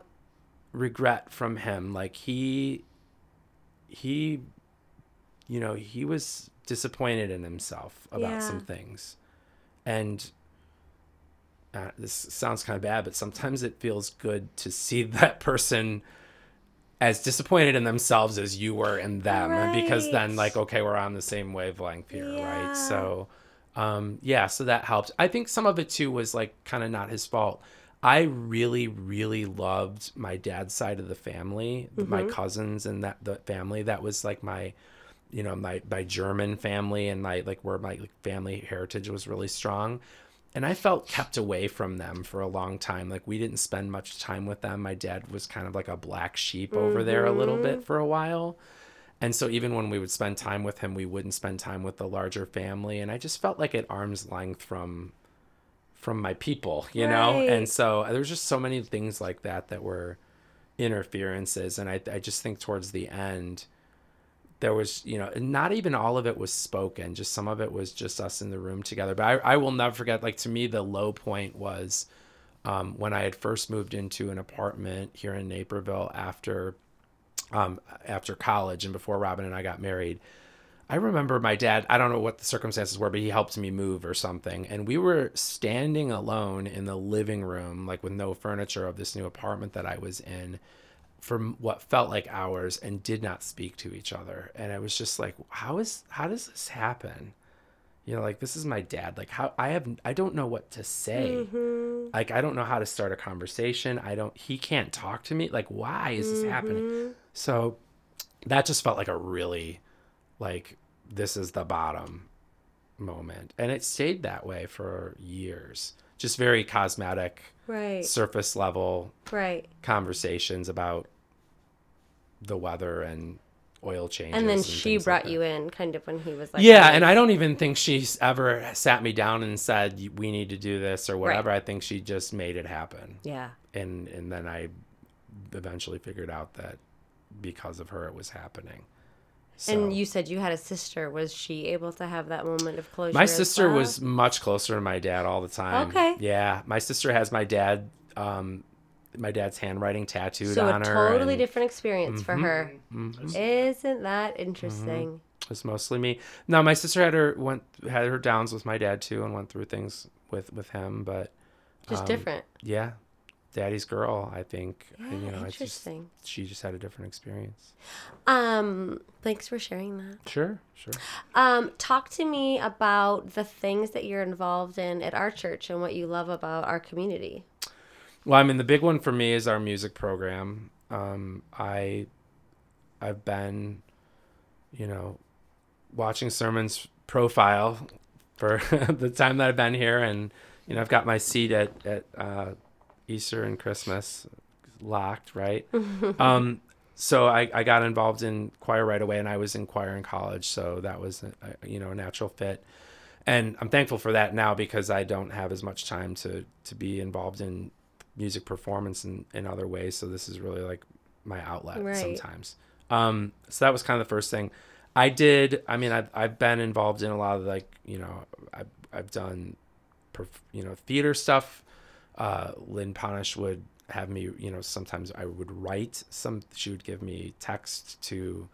regret from him. Like he, he, you know, he was disappointed in himself about some things, and uh, this sounds kind of bad, but sometimes it feels good to see *laughs* that person as disappointed in themselves as you were in them because then like okay we're on the same wavelength here Yeah. right so um yeah so that helped. I think some of it too was like kind of not his fault i really really loved my dad's side of the family my mm-hmm. cousins and that the family that was like my you know my my german family and my like where my like, family heritage was really strong and I felt kept away from them for a long time. Like we didn't spend much time with them. My dad was kind of like a black sheep over there a little bit mm-hmm. for a while. And so even when we would spend time with him, we wouldn't spend time with the larger family. And I just felt like at arm's length from from my people, you know? And so there was just so many things like that that were interferences. And I, I just think towards the end, there was, you know, not even all of it was spoken, just some of it was just us in the room together. But I, I will never forget, like, to me, the low point was um, when I had first moved into an apartment here in Naperville after um, after college and before Robin and I got married. I remember my dad, I don't know what the circumstances were, but he helped me move or something. And we were standing alone in the living room, like with no furniture of this new apartment that I was in for what felt like hours and did not speak to each other. And I was just like, how is, how does this happen? You know, like this is my dad. Like how I have, I don't know what to say. Mm-hmm. Like I don't know how to start a conversation. I don't, he can't talk to me. Like, why is this happening? Mm-hmm. So that just felt like a really like this is the bottom moment. And it stayed that way for years. Just very cosmetic right, surface level right. conversations about the weather and oil changes And then she things like brought you in, kind of when he was like, yeah "Oh, and i don't even think she's ever sat me down and said we need to do this or whatever. I think she just made it happen. Yeah, and and then i eventually figured out that because of her it was happening so. And you said you had a sister. Was she able to have that moment of closure? My sister well? was much closer to my dad all the time. Okay. Yeah, my sister has my dad, um, my dad's handwriting tattooed so on her. totally and Mm-hmm. different experience for her. Isn't that interesting? It's mostly me. Now my sister had her went had her downs with my dad too, and went through things with with him. But Just um, different. yeah, daddy's girl. I think. Yeah, you know, it's just- interesting. she just had a different experience. Um, thanks for sharing that. Sure, sure. Um, talk to me about the things that you're involved in at our church and what you love about our community. Well, I mean, the big one for me is our music program. Um, I, I've been, you know, watching sermons profile for *laughs* the time that I've been here, and you know, I've got my seat at at uh, Easter and Christmas locked, right? *laughs* um, so I, I got involved in choir right away, and I was in choir in college, so that was a, a, you know a natural fit. And I'm thankful for that now because I don't have as much time to to be involved in music performance in, in other ways. So this is really like my outlet Right. sometimes. Um, so that was kind of the first thing. I did. I mean, I've I've been involved in a lot of like you know I've I've done, perf- you know, theater stuff. Uh, Lynn Ponish would have me, you know, sometimes I would write some. She would give me text to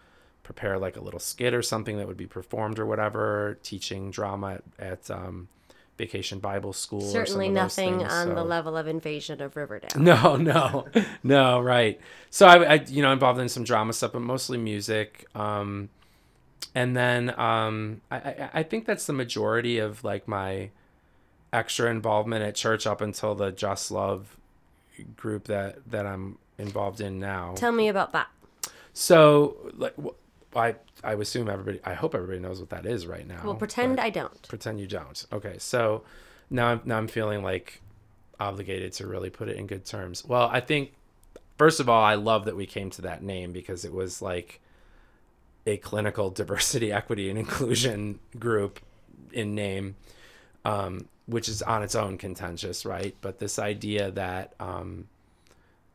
prepare like a little skit or something that would be performed or whatever. Teaching drama at, at um, Vacation Bible School. Certainly nothing things, on the level of invasion of Riverdale. *laughs* no, no, no, right. So I, I, you know, involved in some drama stuff, but mostly music. Um, and then um, I, I, I think that's the majority of like my extra involvement at church up until the Just Love group that that I'm involved in now. Tell me about that. So, like, I I assume everybody. I hope everybody knows what that is right now. Well, pretend I don't. pretend you don't. Okay, so now I'm now I'm feeling like obligated to really put it in good terms. Well, I think first of all, I love that we came to that name because it was like a clinical *laughs* diversity, equity, and inclusion group in name, um, which is on its own contentious, right? But this idea that um,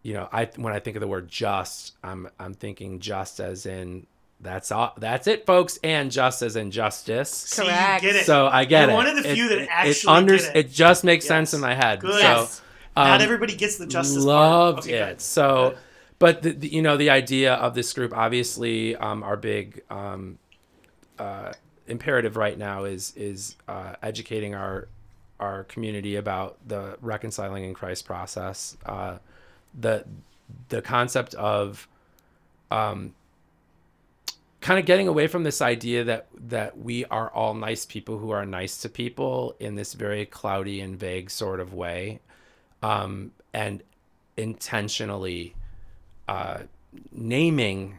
you know, I when I think of the word just, I'm I'm thinking just as in that's all that's it, folks, and just as in justice. See, Correct. you get it. So I get You're it. one of the few that actually it, under, get it. it just makes sense in my head. Good. So, Yes. Not um, everybody gets the justice. loved part. Okay, it. good. So, Good. but the, the, you know, the idea of this group, obviously, um, our big um, uh, imperative right now is is uh, educating our our community about the reconciling in Christ process. Uh, the the concept of um, kind of getting away from this idea that that we are all nice people who are nice to people in this very cloudy and vague sort of way um, and intentionally uh, naming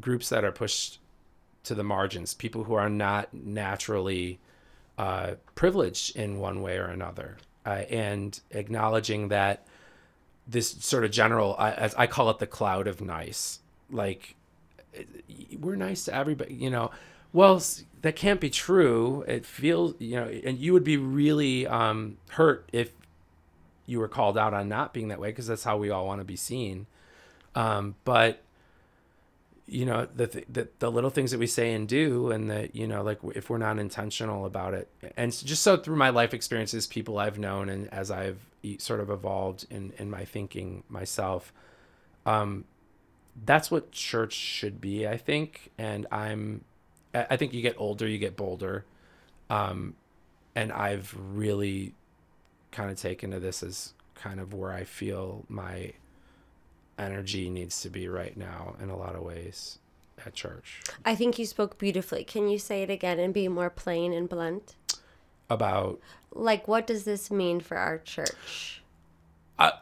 groups that are pushed to the margins, people who are not naturally uh, privileged in one way or another, uh, and acknowledging that this sort of general, I, as I call it, the cloud of nice, like we're nice to everybody, you know. Well, that can't be true. It feels, you know, and you would be really um, hurt if you were called out on not being that way because that's how we all want to be seen. Um, but you know the, th- the the little things that we say and do, and that you know, like if we're not intentional about it, and just so through my life experiences, people I've known, and as I've sort of evolved in in my thinking myself, um, that's what church should be, I think. And I'm, I I think you get older, you get bolder, um, and I've really kind of taken to this as kind of where I feel my energy needs to be right now in a lot of ways at church I think you spoke beautifully. Can you say it again and be more plain and blunt? about Like, what does this mean for our church? uh,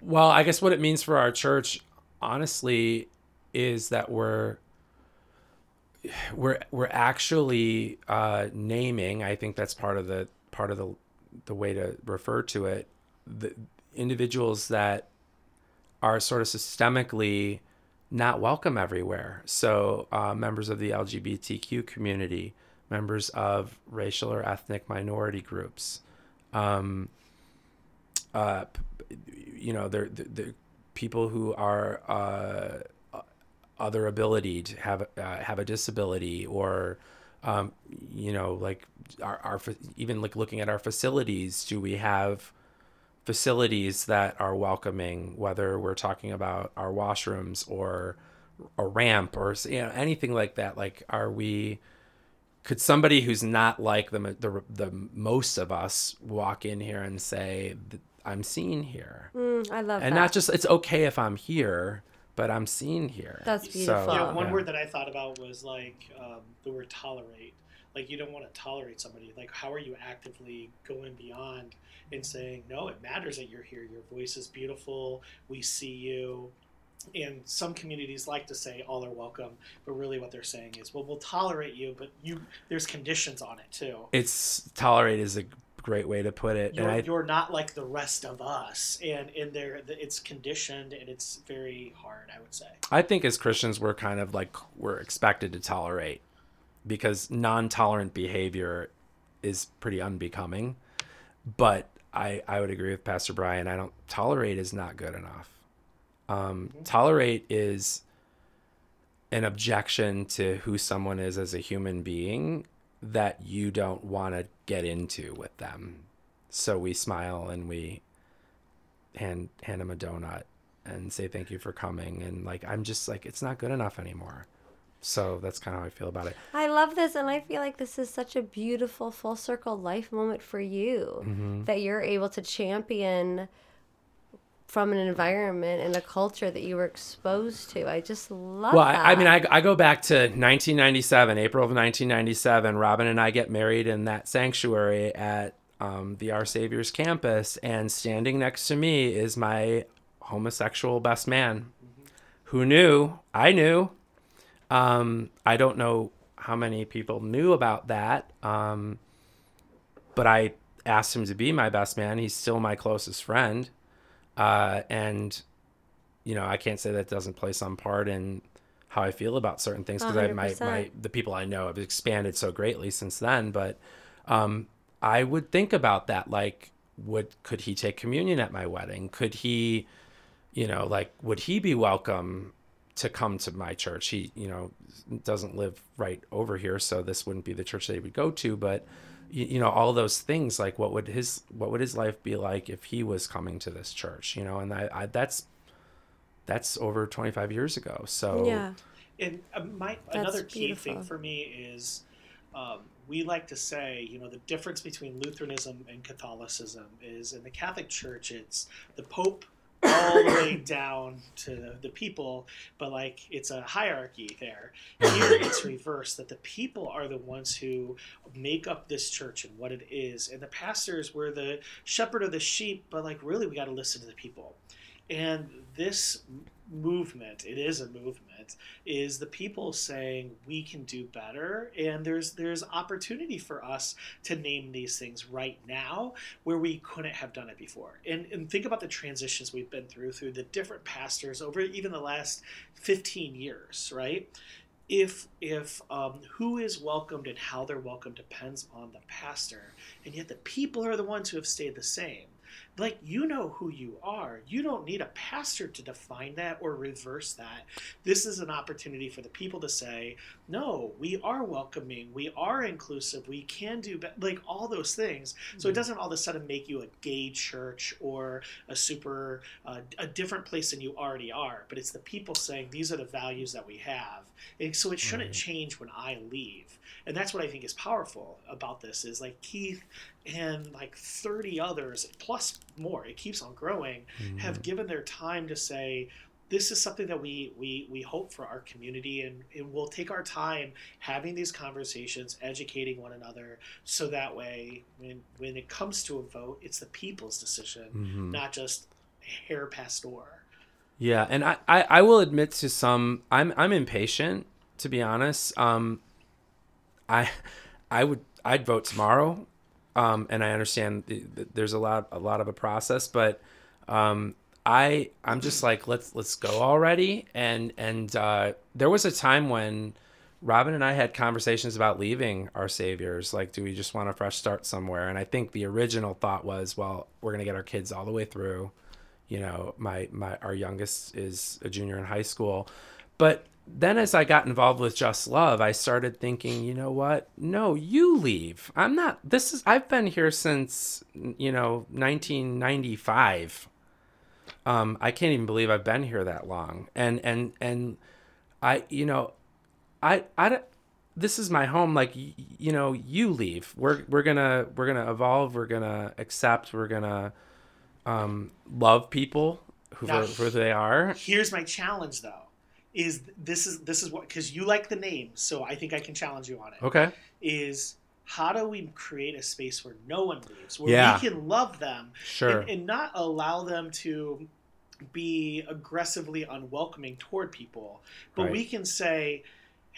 well i guess what it means for our church honestly is that we're we're we're actually uh, naming i think that's part of the part of the the way to refer to it the individuals that are sort of systemically not welcome everywhere. So uh, members of the lgbtq community members of racial or ethnic minority groups um, uh, you know, they're, they're, people who are uh, other ability to have uh, have a disability or um, you know like our, our even like looking at our facilities do we have facilities that are welcoming whether we're talking about our washrooms or a ramp or you know anything like that like are we could somebody who's not like the the, the most of us walk in here and say i'm seen here Mm, I love that. and that. not just it's okay if i'm here but i'm seen here That's So, beautiful. Yeah, one yeah. word that I thought about was like um, the word tolerate. Like you don't want to tolerate somebody. Like how are you actively going beyond and saying, no, it matters that you're here. Your voice is beautiful. We see you. And some communities like to say all are welcome, but really what they're saying is, well, we'll tolerate you, but you there's conditions on it too. it's tolerate is a great way to put it. you're, and I, you're not like the rest of us and in there it's conditioned and it's very hard i would say I think as Christians, we're kind of like we're expected to tolerate because non-tolerant behavior is pretty unbecoming. But I I would agree with Pastor Brian. I don't tolerate is not good enough. Um, tolerate is an objection to who someone is as a human being that you don't want to get into with them. So we smile and we hand hand him a donut and say thank you for coming and like I'm just like it's not good enough anymore. So that's kind of how I feel about it. I love this, and I feel like this is such a beautiful full circle life moment for you Mm-hmm. that you're able to champion from an environment and a culture that you were exposed to. I just love Well. I, I mean, I, I go back to 1997, April of 1997. Robin and I get married in that sanctuary at um, the Our Savior's campus, and standing next to me is my homosexual best man. Who knew? I knew. Um, I don't know how many people knew about that, um, but I asked him to be my best man. He's still my closest friend, uh, and you know, I can't say that doesn't play some part in how I feel about certain things because I my, my the people I know have expanded so greatly since then. But um, I would think about that. Like, would could he take communion at my wedding? Could he, you know, like would he be welcome to come to my church? He, you know, doesn't live right over here, so this wouldn't be the church that he would go to. But you, you know, all those things. Like, what would his what would his life be like if he was coming to this church? You know, and I, I that's that's over 25 years ago. So yeah. And uh, my That's another key beautiful. thing for me is um, we like to say, you know, the difference between Lutheranism and Catholicism is in the Catholic Church, it's the Pope all the way *coughs* down to the, the people, but like it's a hierarchy there. Mm-hmm. Here it's reversed that the people are the ones who make up this church and what it is, and the pastors were the shepherd of the sheep, but like really we got to listen to the people. And this movement, it is a movement, is the people saying we can do better, and there's there's opportunity for us to name these things right now where we couldn't have done it before. And and think about the transitions we've been through through the different pastors over even the last 15 years, right? If if um, who is welcomed and how they're welcomed depends on the pastor, and yet the people are the ones who have stayed the same like you know who you are. You don't need a pastor to define that or reverse that. This is an opportunity for the people to say no we are welcoming. We are inclusive. We can do be-, like all those things. So it doesn't all of a sudden make you a gay church or a super uh, a different place than you already are but it's the people saying these are the values that we have. And so it shouldn't Right. change when i leave. And that's what i think is powerful about this is like keith and like 30 others plus more it keeps on growing have given their time to say this is something that we we, we hope for our community and, and we'll take our time having these conversations educating one another so that way when when it comes to a vote it's the people's decision Mhm. not just a hair pastor Yeah, and I, I, I will admit to some I'm I'm impatient to be honest. Um I I would I'd vote tomorrow. Um and I understand the, the, there's a lot a lot of a process, but um I I'm just like let's let's go already and and uh there was a time when Robin and I had conversations about leaving our saviors. Like, do we just want a fresh start somewhere? And I think the original thought was, well, we're gonna get our kids all the way through you know my my our youngest is a junior in high school but then as i got involved with just love i started thinking you know what? No you leave. I'm not this is i've been here since you know 1995 um i can't even believe i've been here that long. And and and i you know i i this is my home. Like y- you know you leave. We're we're gonna we're gonna evolve. We're gonna accept. We're gonna um, love people who Now, for, for who they are. here's my challenge though is this is this is what because you like the name so i think i can challenge you on it Okay. is how do we create a space where no one leaves where Yeah. we can love them Sure. and, and not allow them to be aggressively unwelcoming toward people but Right. we can say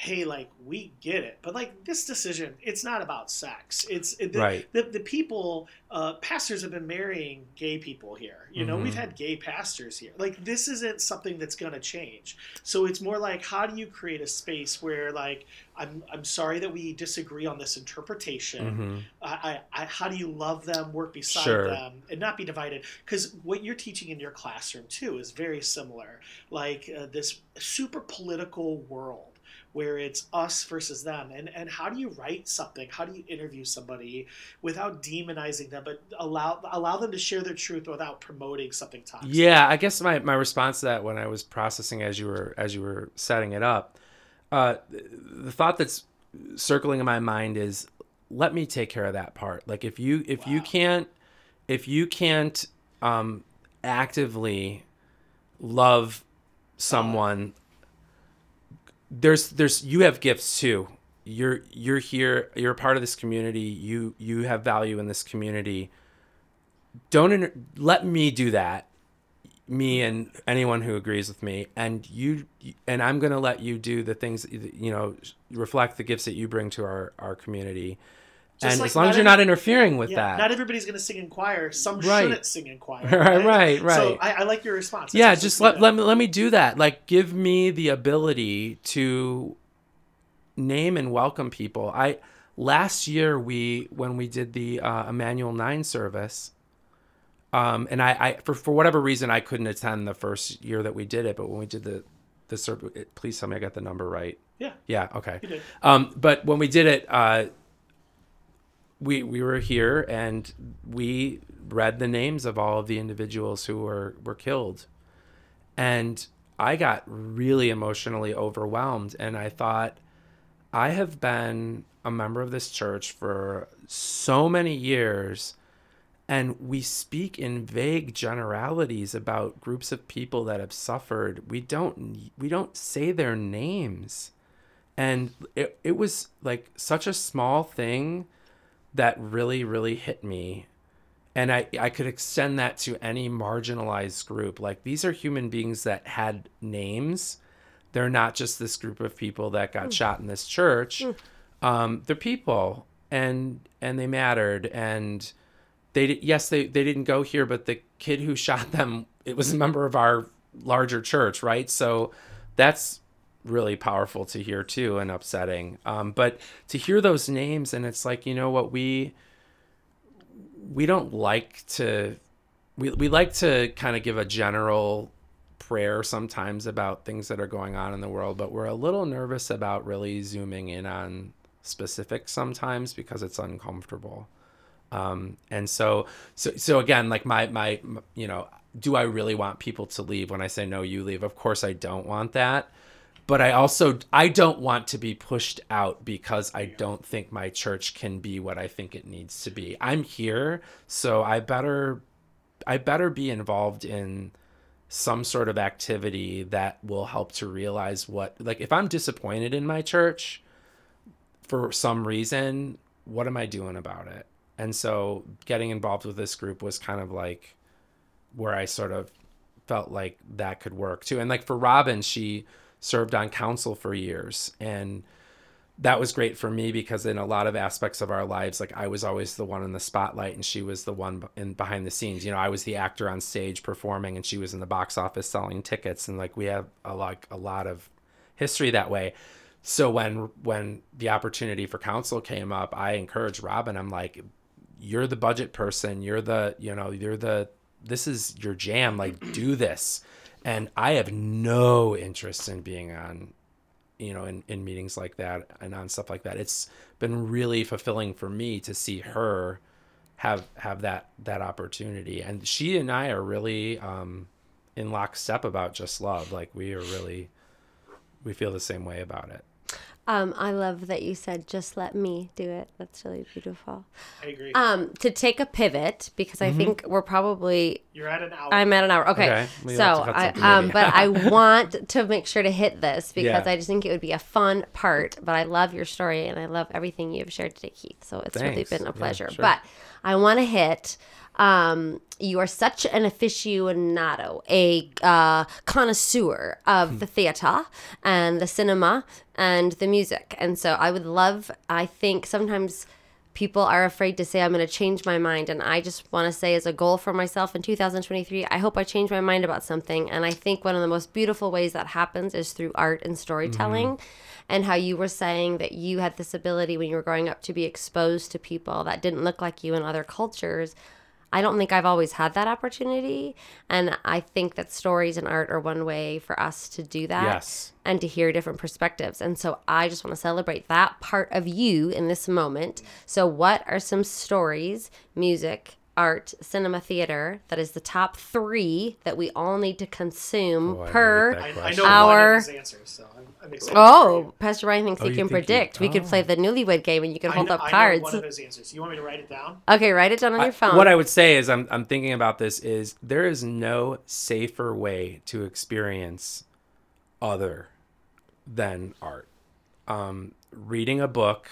hey, like we get it, but like this decision, it's not about sex. It's the, Right. the the people, uh, pastors have been marrying gay people here. You know, we've Mhm. had gay pastors here. Like this isn't something that's going to change. So it's more like how do you create a space where like I'm I'm sorry that we disagree on this interpretation. hmm I, I, I, how do you love them, work beside Sure. them, and not be divided? Because what you're teaching in your classroom too is very similar. Like uh, this super political world where it's us versus them, and and how do you write something? How do you interview somebody without demonizing them, but allow allow them to share their truth without promoting something toxic? Yeah, I guess my, my response to that when I was processing as you were as you were setting it up, uh, the thought that's circling in my mind is let me take care of that part. Like if you if you can't if you can't um, actively love someone, there's there's you have gifts too. You're you're here. You're a part of this community. You you have value in this community. Don't inter- let me do that me and anyone who agrees with me and you and i'm going to let you do the things you know reflect the gifts that you bring to our our community Just and like as long as you're not interfering with Yeah, that not everybody's going to sing in choir. Some Right. shouldn't sing in choir. *laughs* Right, right, So right. I, I like your response. That's yeah just let, let me let me do that like give me the ability to name and welcome people i last year we when we did the uh, Emanuel 9 service um and i i for, for whatever reason i couldn't attend the first year that we did it but when we did the the service please tell me i got the number right Yeah, yeah okay you did. um, but when we did it, uh, we we were here and we read the names of all of the individuals who were were killed, and I got really emotionally overwhelmed, and I thought, I have been a member of this church for so many years. And we speak in vague generalities about groups of people that have suffered. We don't we don't say their names and it, it was like such a small thing that really really hit me. And I, I could extend that to any marginalized group. Like these are human beings that had names. They're not just this group of people that got shot in this church. Um, they're people and and they mattered. And they yes they, they didn't go here but the kid who *laughs* shot them it was a member of our larger church right? So that's really powerful to hear too and upsetting. Um, but to hear those names and it's like you know what we we don't like to we, we like to kind of give a general prayer sometimes about things that are going on in the world but we're a little nervous about really zooming in on specifics sometimes because it's uncomfortable. Um, and so so so again like my my m- you know do i really want people to leave when i say no you leave. Of course i don't want that but i also i don't want to be pushed out because i don't think my church can be what i think it needs to be. I'm here so i better i better be involved in some sort of activity that will help to realize what like if i'm disappointed in my church for some reason what am i doing about it? And so getting involved with this group was kind of like where i sort of felt like that could work too. And like for robin she served on council for years. And that was great for me because in a lot of aspects of our lives like i was always the one in the spotlight and she was the one in behind the scenes. You know i was the actor on stage performing and she was in the box office selling tickets. And like we have a like a lot of history that way. So when when the opportunity for council came up i encouraged robin. I'm like you're the budget person. You're the you know you're the this is your jam. Like do this and i have no interest in being on you know in, in meetings like that and on stuff like that. It's been really fulfilling for me to see her have have that that opportunity. And she and i are really um in lockstep about just love. Like we are really we feel the same way about it Um, I love that you said just let me do it. That's really beautiful. I agree. Um, to take a pivot because I think we're probably You're at an hour. I'm at an hour. Okay. Okay, So have to cut I um but I *laughs* want to make sure to hit this because Yeah. I just think it would be a fun part. But I love your story and I love everything you've shared today, Keith. So it's really been a Yeah, pleasure. sure. But I want to hit um, you are such an aficionado, a uh, connoisseur of the theater and the cinema and the music. And so I would love, I think sometimes people are afraid to say, I'm going to change my mind. And I just want to say, as a goal for myself in 2023, I hope I change my mind about something. And I think one of the most beautiful ways that happens is through art and storytelling. And how you were saying that you had this ability when you were growing up to be exposed to people that didn't look like you in other cultures. I don't think I've always had that opportunity. And I think that stories and art are one way for us to do that Yes. and to hear different perspectives. And so I just want to celebrate that part of you in this moment. So, what are some stories, music, art, cinema, theater that is the top three that we all need to consume Oh, I per? hate that I, I know Our- one of his answers, so I'm, I'm excited. for Oh. Pastor Ryan thinks Oh, he you can think you- predict. we could oh. play the newlywed game and you can I hold kn- up I cards. know one of his answers. You want me to write it down? Okay, write it down on I- your phone. what I would say is I'm I'm thinking about this is there is no safer way to experience other than art. Um, reading a book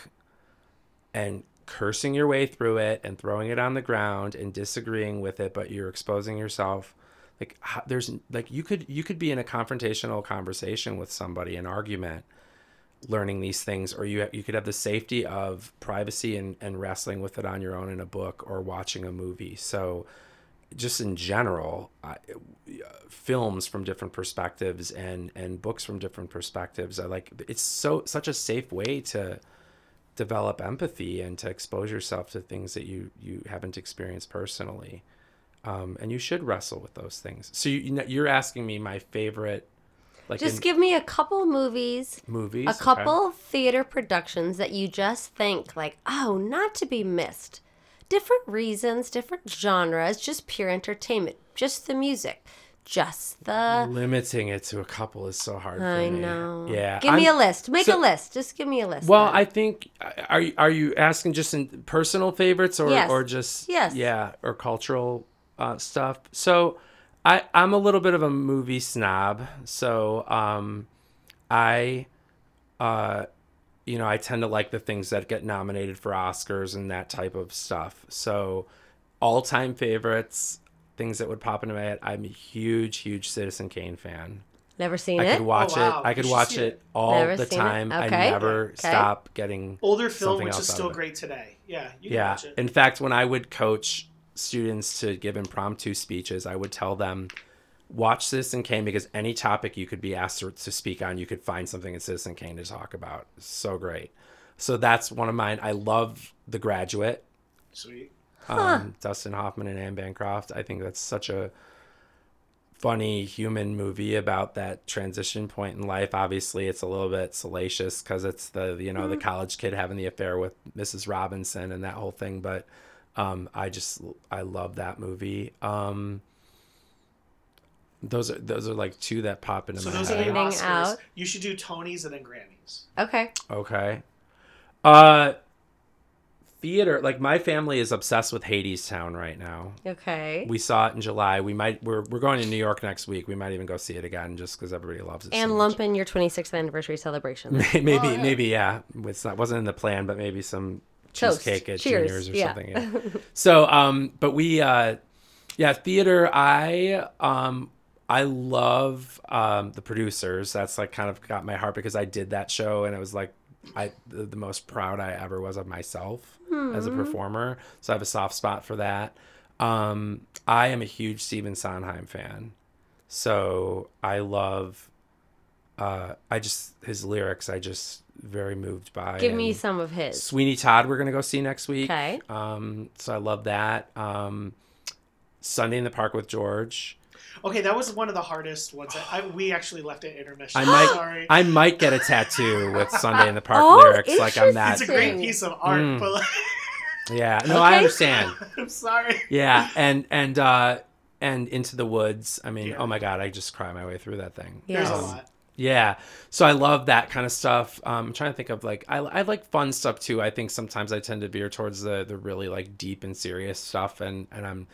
and cursing your way through it and throwing it on the ground and disagreeing with it, but you're exposing yourself. Like there's like you could you could be in a confrontational conversation with somebody, an argument, learning these things or you you could have the safety of privacy and, and wrestling with it on your own in a book or watching a movie so just in general films from different perspectives and and books from different perspectives I like it's so such a safe way to develop empathy and to expose yourself to things that you you haven't experienced personally um, and you should wrestle with those things so you, you know, you're asking me my favorite like just in give me a couple movies, movies a okay. couple theater productions that you just think like, oh, not to be missed. Different reasons, different genres, just pure entertainment, just the music, just the. limiting it to a couple is so hard I for me. know. Yeah. Give me a I'm- list. Make so- a list. Just give me a list. Well, then. I think are you are you asking just in personal favorites or Yes. or just Yes. yeah or cultural uh, stuff? So I I'm a little bit of a movie snob. So um I uh you know I tend to like the things that get nominated for Oscars and that type of stuff. So all time favorites. Things that would pop into my head. I'm a huge, huge Citizen Kane fan. Never seen I it. could watch oh, wow. it. I could watch it it. all Never the seen it? time. I never Okay. stop getting Older film, something which else is still great today. Yeah, you can Yeah. watch it. In fact, when I would coach students to give impromptu speeches, I would tell them, watch Citizen Kane because any topic you could be asked to, to speak on, you could find something in Citizen Kane to talk about. It's so great. So that's one of mine. I love The Graduate. Sweet. Um, Dustin Hoffman and Anne Bancroft. I think that's such a funny human movie about that transition point in life. Obviously, it's a little bit salacious because it's the you know the college kid having the affair with Mrs. Robinson and that whole thing. But um, I just I love that movie. Um, those are those are like two that pop into So my those are the head. Oscars. out. You should do Tonys and then Grammys. Okay. Okay. Uh, theater like my family is obsessed with Hadestown right now. Okay. We saw it in July. We might we're we're going to New York next week. We might even go see it again just because everybody loves it. so and much. lump in your 26th anniversary celebration. *laughs* maybe Oh, yeah. maybe yeah. It's not wasn't in the plan, but maybe some Toast. cheesecake at Cheers. juniors or Yeah. something. Yeah. *laughs* so um, but we uh, yeah, theater. I um. I love um, the producers. That's like kind of got my heart because I did that show and it was like I the, the most proud I ever was of myself as a performer. So I have a soft spot for that. Um, I am a huge Stephen Sondheim fan. So I love uh, I just his lyrics I just very moved by. Give me some of his. Sweeney Todd we're gonna go see next week. Okay. Um, so I love that. Um, Sunday in the Park with George. Okay, that was one of the hardest ones. I, I, we actually left it intermission. I might Sorry. I might get a tattoo with Sunday in the Park Oh, lyrics. Like I'm that it's a great piece of art, Mm. but like, Yeah. No, I understand. *laughs* I'm sorry. Yeah, and and uh and Into the Woods. I mean, Yeah. oh my god, I just cry my way through that thing. There's a lot. Yeah. So I love that kind of stuff. Um, I'm trying to think of like I, I like fun stuff too. I think sometimes I tend to veer towards the the really like deep and serious stuff, and and I'm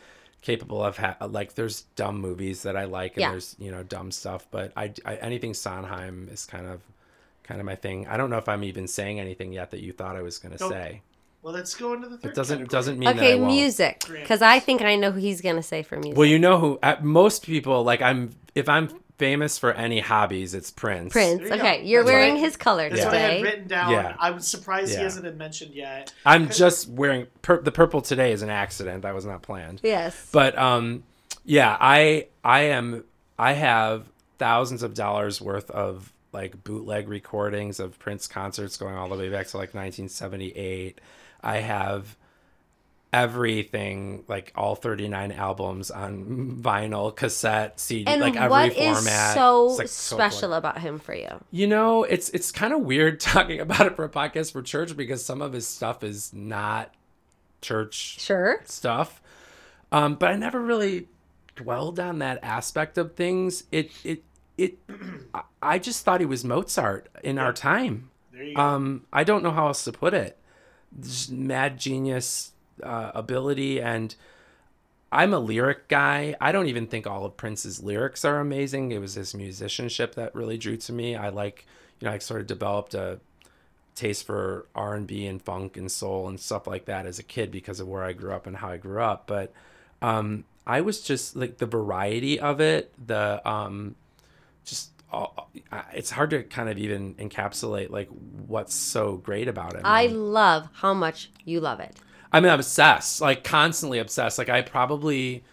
capable of ha- like there's dumb movies that I like, and Yeah. there's you know dumb stuff, but I, I anything Sondheim is kind of kind of my thing. I don't know if I'm even saying anything yet that you thought I was gonna Nope. say. Well, let's go into the third. It doesn't category. doesn't mean that I Okay, won't. music. Because I think I know who he's gonna say for music. Well, you know who? uh, Most people like I'm. If I'm famous for any hobbies, it's Prince. Prince. You Okay, go. you're That's wearing what I- his color That's what I had today. written down. Yeah. I was surprised Yeah. he hasn't been mentioned yet. I'm just wearing pur- the purple today is an accident. That was not planned. Yes. But um, yeah, I I am I have thousands of dollars worth of like bootleg recordings of Prince concerts going all the way back to like 1978. I have everything like all 39 albums on vinyl, cassette, CD, and like every what is format. so It's, like, so special cool. about him for you? You know, it's it's kind of weird *laughs* talking about it for a podcast for church because some of his stuff is not church Sure. stuff. Um, but I never really dwelled on that aspect of things. It it it *clears throat* I- I just thought he was Mozart in our time. There you go. Um, I don't know how else to put it. Just mad genius uh, ability, and I'm a lyric guy. I don't even think all of Prince's lyrics are amazing. It was his musicianship that really drew to me. I like, you know, I sort of developed a taste for R and B and funk and soul and stuff like that as a kid because of where I grew up and how I grew up. But um, I was just like the variety of it, the um, just all, it's hard to kind of even encapsulate like what's so great about it. I love how much you love it. I mean, I'm obsessed, like constantly obsessed. Like I probably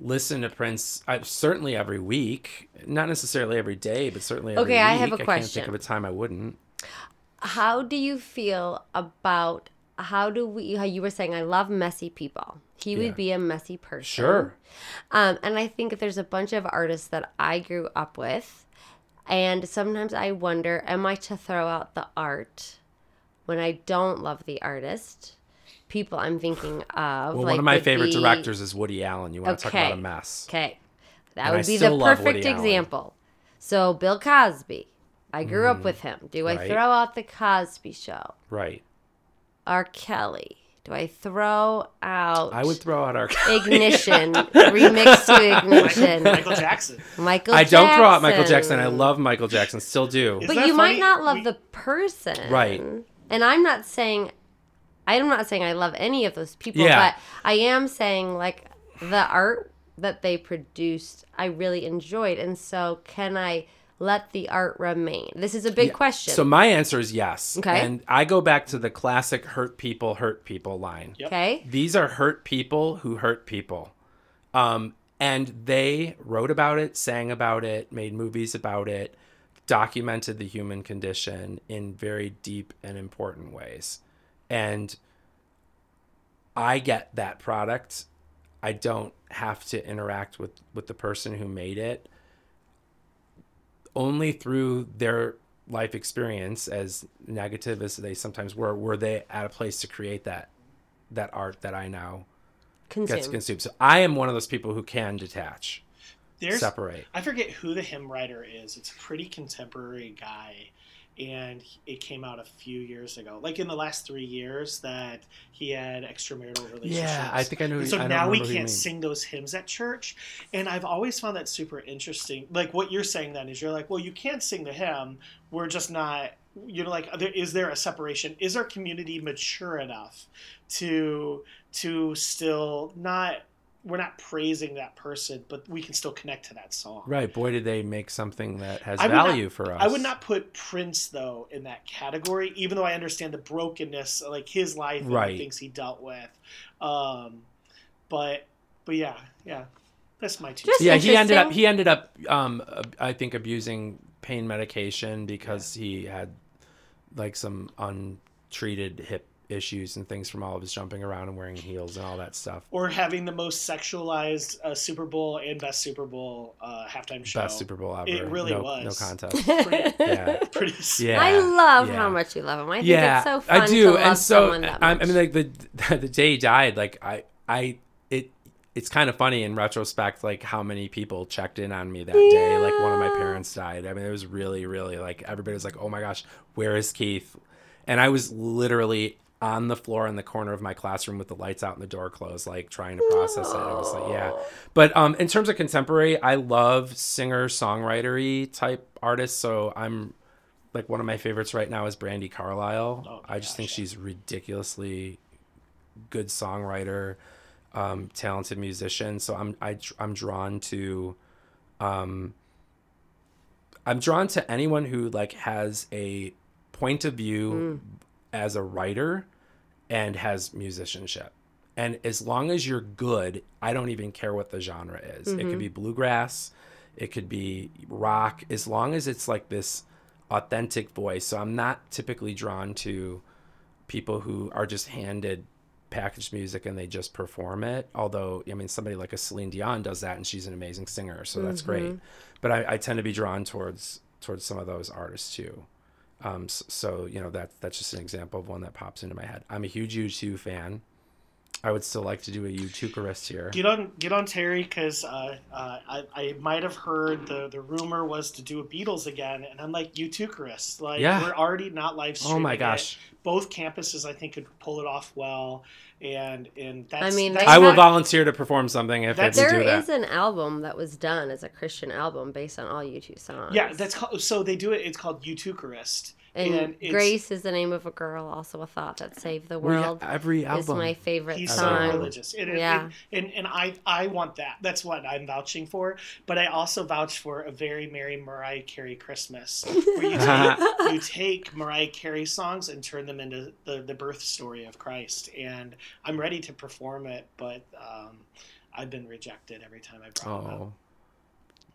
listen to Prince I, certainly every week, not necessarily every day, but certainly every Okay, I have a question. I can't think of a time I wouldn't. How do you feel about how do we? How you were saying, I love messy people. He Yeah. would be a messy person. Sure. Um, and I think there's a bunch of artists that I grew up with, and sometimes I wonder, am I to throw out the art when I don't love the artist? People I'm thinking of. Well, like, one of my favorite be- directors is Woody Allen. You want to talk about a mess? Okay, that And I would be the still love Woody perfect example. So Bill Cosby, I grew up with him. Do I Mm, right. throw out the Cosby Show? Right. R. Kelly. Do I throw out I would throw out our. Ignition *laughs* remix to Ignition? Michael Jackson. Michael. Jackson. I don't throw out Michael Jackson. I love Michael Jackson. Still do. Is But that you might not love We- the person, Right. And I'm not saying, I'm not saying I love any of those people, Yeah. but I am saying like the art that they produced, I really enjoyed, and so can I let the art remain? This is a big question. So my answer is yes. Okay. And I go back to the classic "hurt people, hurt people" line. Yep. okay. These are hurt people who hurt people. Um, and they wrote about it, sang about it, made movies about it, documented the human condition in very deep and important ways. And I get that product. I don't have to interact with, with the person who made it. Only through their life experience, as negative as they sometimes were, were they at a place to create that that art that I now get to Consume. consume. So I am one of those people who can detach, There's separate. I forget who the hymn writer is. It's a pretty contemporary guy, and it came out a few years ago, like in the last three years, that he had extramarital relationships. Yeah, I think I know. And so I now we remember who you can't sing those hymns at church, and I've always found that super interesting. Like what you're saying then is you're like, well, you can't sing the hymn. We're just not. You know, like, there, is there a separation? Is our community mature enough to to still not? We're not praising that person, but we can still connect to that song. Right, boy, did they make something that has I would not- value for us. I would not put Prince though in that category, even though I understand the brokenness, like his life and Right. the things he dealt with. Um, but but yeah, yeah, that's my two. Yeah, he ended up. He ended up. Um, I think abusing pain medication because he had like some untreated hip issues and things from all of his jumping around and wearing heels and all that stuff. or having the most sexualized uh, Super Bowl and best Super Bowl uh, halftime show. Best Super Bowl ever. It really no, was. No contest. *laughs* *laughs* Pretty, yeah. *laughs* pretty Yeah. I love yeah. how much you love him. I think yeah, it's so fun I do, to love and so someone that I. I mean, like the the day he died, like I I it it's kind of funny in retrospect, like how many people checked in on me that day. Like one of my parents died. I mean, it was really, really like everybody was like, "Oh my gosh, where is Keith?" And I was literally on the floor in the corner of my classroom with the lights out and the door closed, like trying to process it. I was like, yeah. But um, in terms of contemporary, I love singer songwritery type artists. So I'm like one of my favorites right now is Brandi Carlile. Oh I just think yeah. she's ridiculously good songwriter, um, talented musician. So I'm I, I'm drawn to, um, I'm drawn to anyone who like has a point of view as a writer and has musicianship. And as long as you're good, I don't even care what the genre is. It could mm-hmm. be bluegrass, it could be rock, as long as it's like this authentic voice. So I'm not typically drawn to people who are just handed packaged music and they just perform it. Although, I mean, somebody like a Celine Dion does that and she's an amazing singer, so that's great. Mm-hmm. But I, I tend to be drawn towards towards some of those artists too. Um, so, you know that that's just an example of one that pops into my head. I'm a huge U2 fan. I would still like to do a U2 here. Get on, get on Terry, because uh, uh, I, I might have heard the, the rumor was to do a Beatles again, and I'm like, you too, Like, Yeah. we're already not live streaming. Oh streaming. my it. gosh. Both campuses, I think, could pull it off well, and and that's. I mean, that's I will not- volunteer to perform something if That's- they There do that. is an album that was done as a Christian album based on all U2 songs. Yeah, that's called, so they do it. It's called U2charist, and, and Grace is the name of a girl, also a thought that saved the Well, yeah, world. every album is my favorite He's so song. religious, and, Yeah. and, and and I I want that. That's what I'm vouching for. But I also vouch for a very merry Mariah Carey Christmas, where you take, *laughs* you take Mariah Carey songs and turn them into the the birth story of Christ. And I'm ready to perform it, but um, I've been rejected every time I brought it up.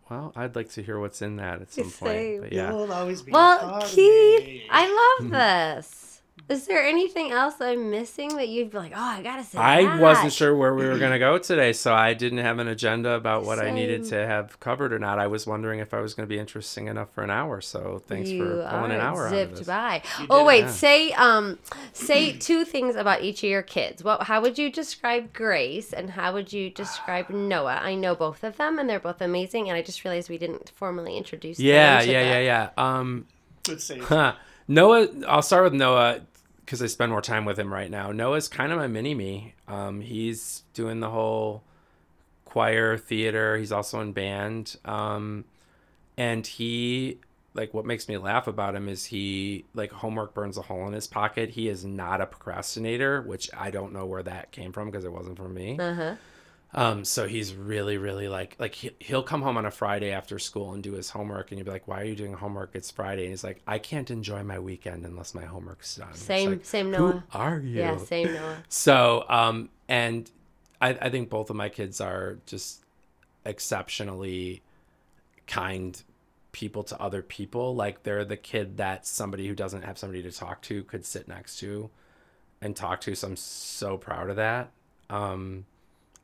Well, I'd like to hear what's in that at some Same. point. But yeah. You'll always be Well, Keith. I love *laughs* this. Is there anything else I'm missing that you'd be like, oh, I gotta say I that? wasn't sure where we were going to go today, so I didn't have an agenda about what I needed to have covered or not. I was wondering if I was going to be interesting enough for an hour. So thanks you for pulling an are hour out of zipped this. by. You Oh did, wait, yeah. say um, say two things about each of your kids. What? How would you describe Grace and how would you describe Noah? I know both of them, and they're both amazing. And I just realized we didn't formally introduce. Yeah, them to yeah, the- yeah, yeah. Um, Good save. Huh. Noah, I'll start with Noah because I spend more time with him right now. Noah's kind of my mini me. Um, he's doing the whole choir theater. He's also in band. Um, and he, like, what makes me laugh about him is he, like, homework burns a hole in his pocket. He is not a procrastinator, which I don't know where that came from because it wasn't from me. Uh-huh. Um, so he's really, really like, like he, he'll come home on a Friday after school and do his homework, and you'll be like, "Why are you doing homework? It's Friday." And he's like, "I can't enjoy my weekend unless my homework's done." Same- like, same Who Noah. are you? Yeah, same Noah. So, um, and I, I think both of my kids are just exceptionally kind people to other people. Like they're the kid that somebody who doesn't have somebody to talk to could sit next to and talk to. So I'm so proud of that. Um,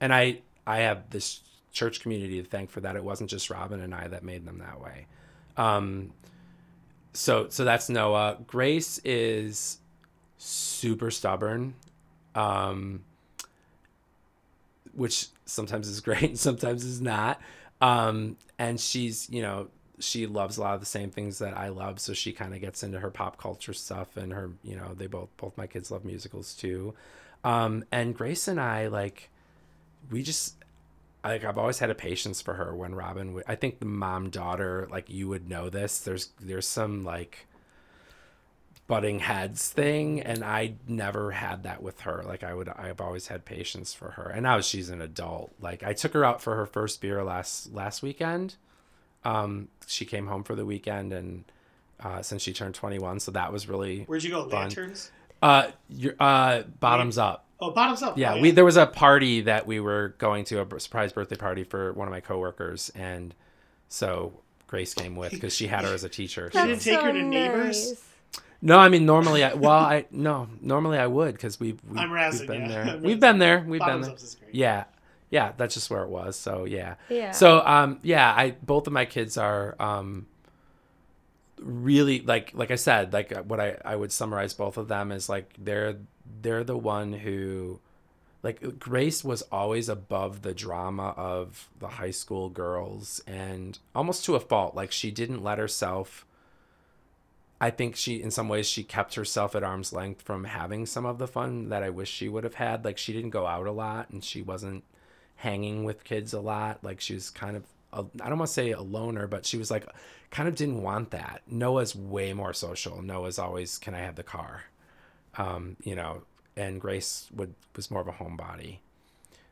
and I I have this church community to thank for that. It wasn't just Robin and I that made them that way. Um, so so that's Noah. Grace is super stubborn, um, which sometimes is *laughs* great and sometimes is not. Um, and she's you know she loves a lot of the same things that I love, so she kind of gets into her pop culture stuff and her you know they both both my kids love musicals too. Um, and Grace and I like we just like I've always had a patience for her when Robin would I think the mom daughter like you would know this there's there's some like butting heads thing and I never had that with her like I would I've always had patience for her and now she's an adult like I took her out for her first beer last last weekend um she came home for the weekend and uh since she turned 21 so that was really Where'd you go? Fun. Lanterns. uh your uh bottoms up Oh, bottoms up. yeah, Oh, we there was a party that we were going to a surprise birthday party for one of my coworkers, and so Grace came with because she had her as a teacher. You didn't That's take her so to Neighbors? No, I mean normally, I well, I no normally I would because we've, we, I'm we've been ya. there. *laughs* We've been there. We've Bottoms been up there. is great. Yeah, yeah, that's just where it was. So yeah, Yeah. So um yeah, I both of my kids are um really like like I said like uh, what I I would summarize both of them is like they're they're the one who like Grace was always above the drama of the high school girls and almost to a fault. Like she didn't let herself I think she in some ways she kept herself at arm's length from having some of the fun that I wish she would have had. Like she didn't go out a lot and she wasn't hanging with kids a lot. Like she was kind of a I don't want to say a loner, but she was like kind of didn't want that. Noah's way more social. Noah's always, can I have the car? Um, you know, and Grace would was more of a homebody.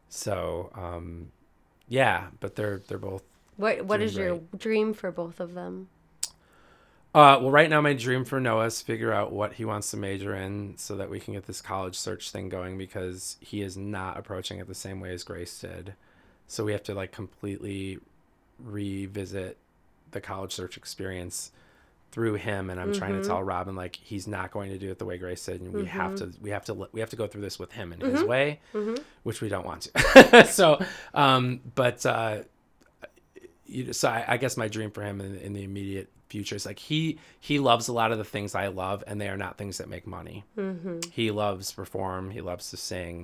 So, um, yeah, but they're they're both What What is your dream for both of them? Uh, well, right now my dream for Noah is figure out what he wants to major in, so that we can get this college search thing going because he is not approaching it the same way as Grace did. So we have to like completely revisit the college search experience through him, and I'm trying to tell Robin like he's not going to do it the way Grace did, and we have to we have to we have to go through this with him in his way, which we don't want to. *laughs* so, um, but uh, you so I, I guess my dream for him in, in the immediate future is like he he loves a lot of the things I love, and they are not things that make money. Mm-hmm. He loves perform. He loves to sing.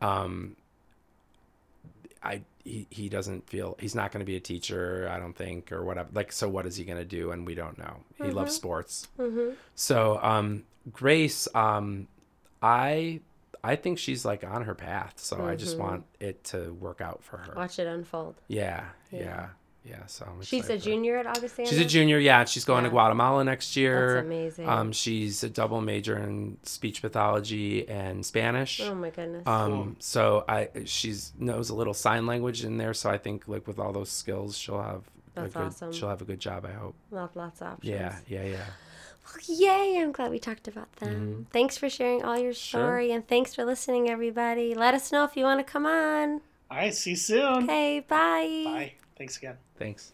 Um, I he, he doesn't feel he's not going to be a teacher. I don't think or whatever. Like so, what is he going to do? And we don't know. He loves sports. So um, Grace, um, I I think she's like on her path. So I just want it to work out for her. Watch it unfold. Yeah, yeah, yeah. Yeah, so I'm She's a excited for her. junior at Augustana. She's a junior, yeah. She's going Yeah. to Guatemala next year. That's amazing. Um, she's a double major in speech pathology and Spanish. Oh my goodness. Um, so I she's knows a little sign language in there. So I think like with all those skills, she'll have That's a good awesome. she'll have a good job. I hope. Lots, lots of options. Yeah, yeah, yeah. Yay, I'm glad we talked about them. Thanks for sharing all your Sure. story and thanks for listening, everybody. Let us know if you want to come on. All right, see you soon. Okay, bye. Bye. Thanks again. Thanks.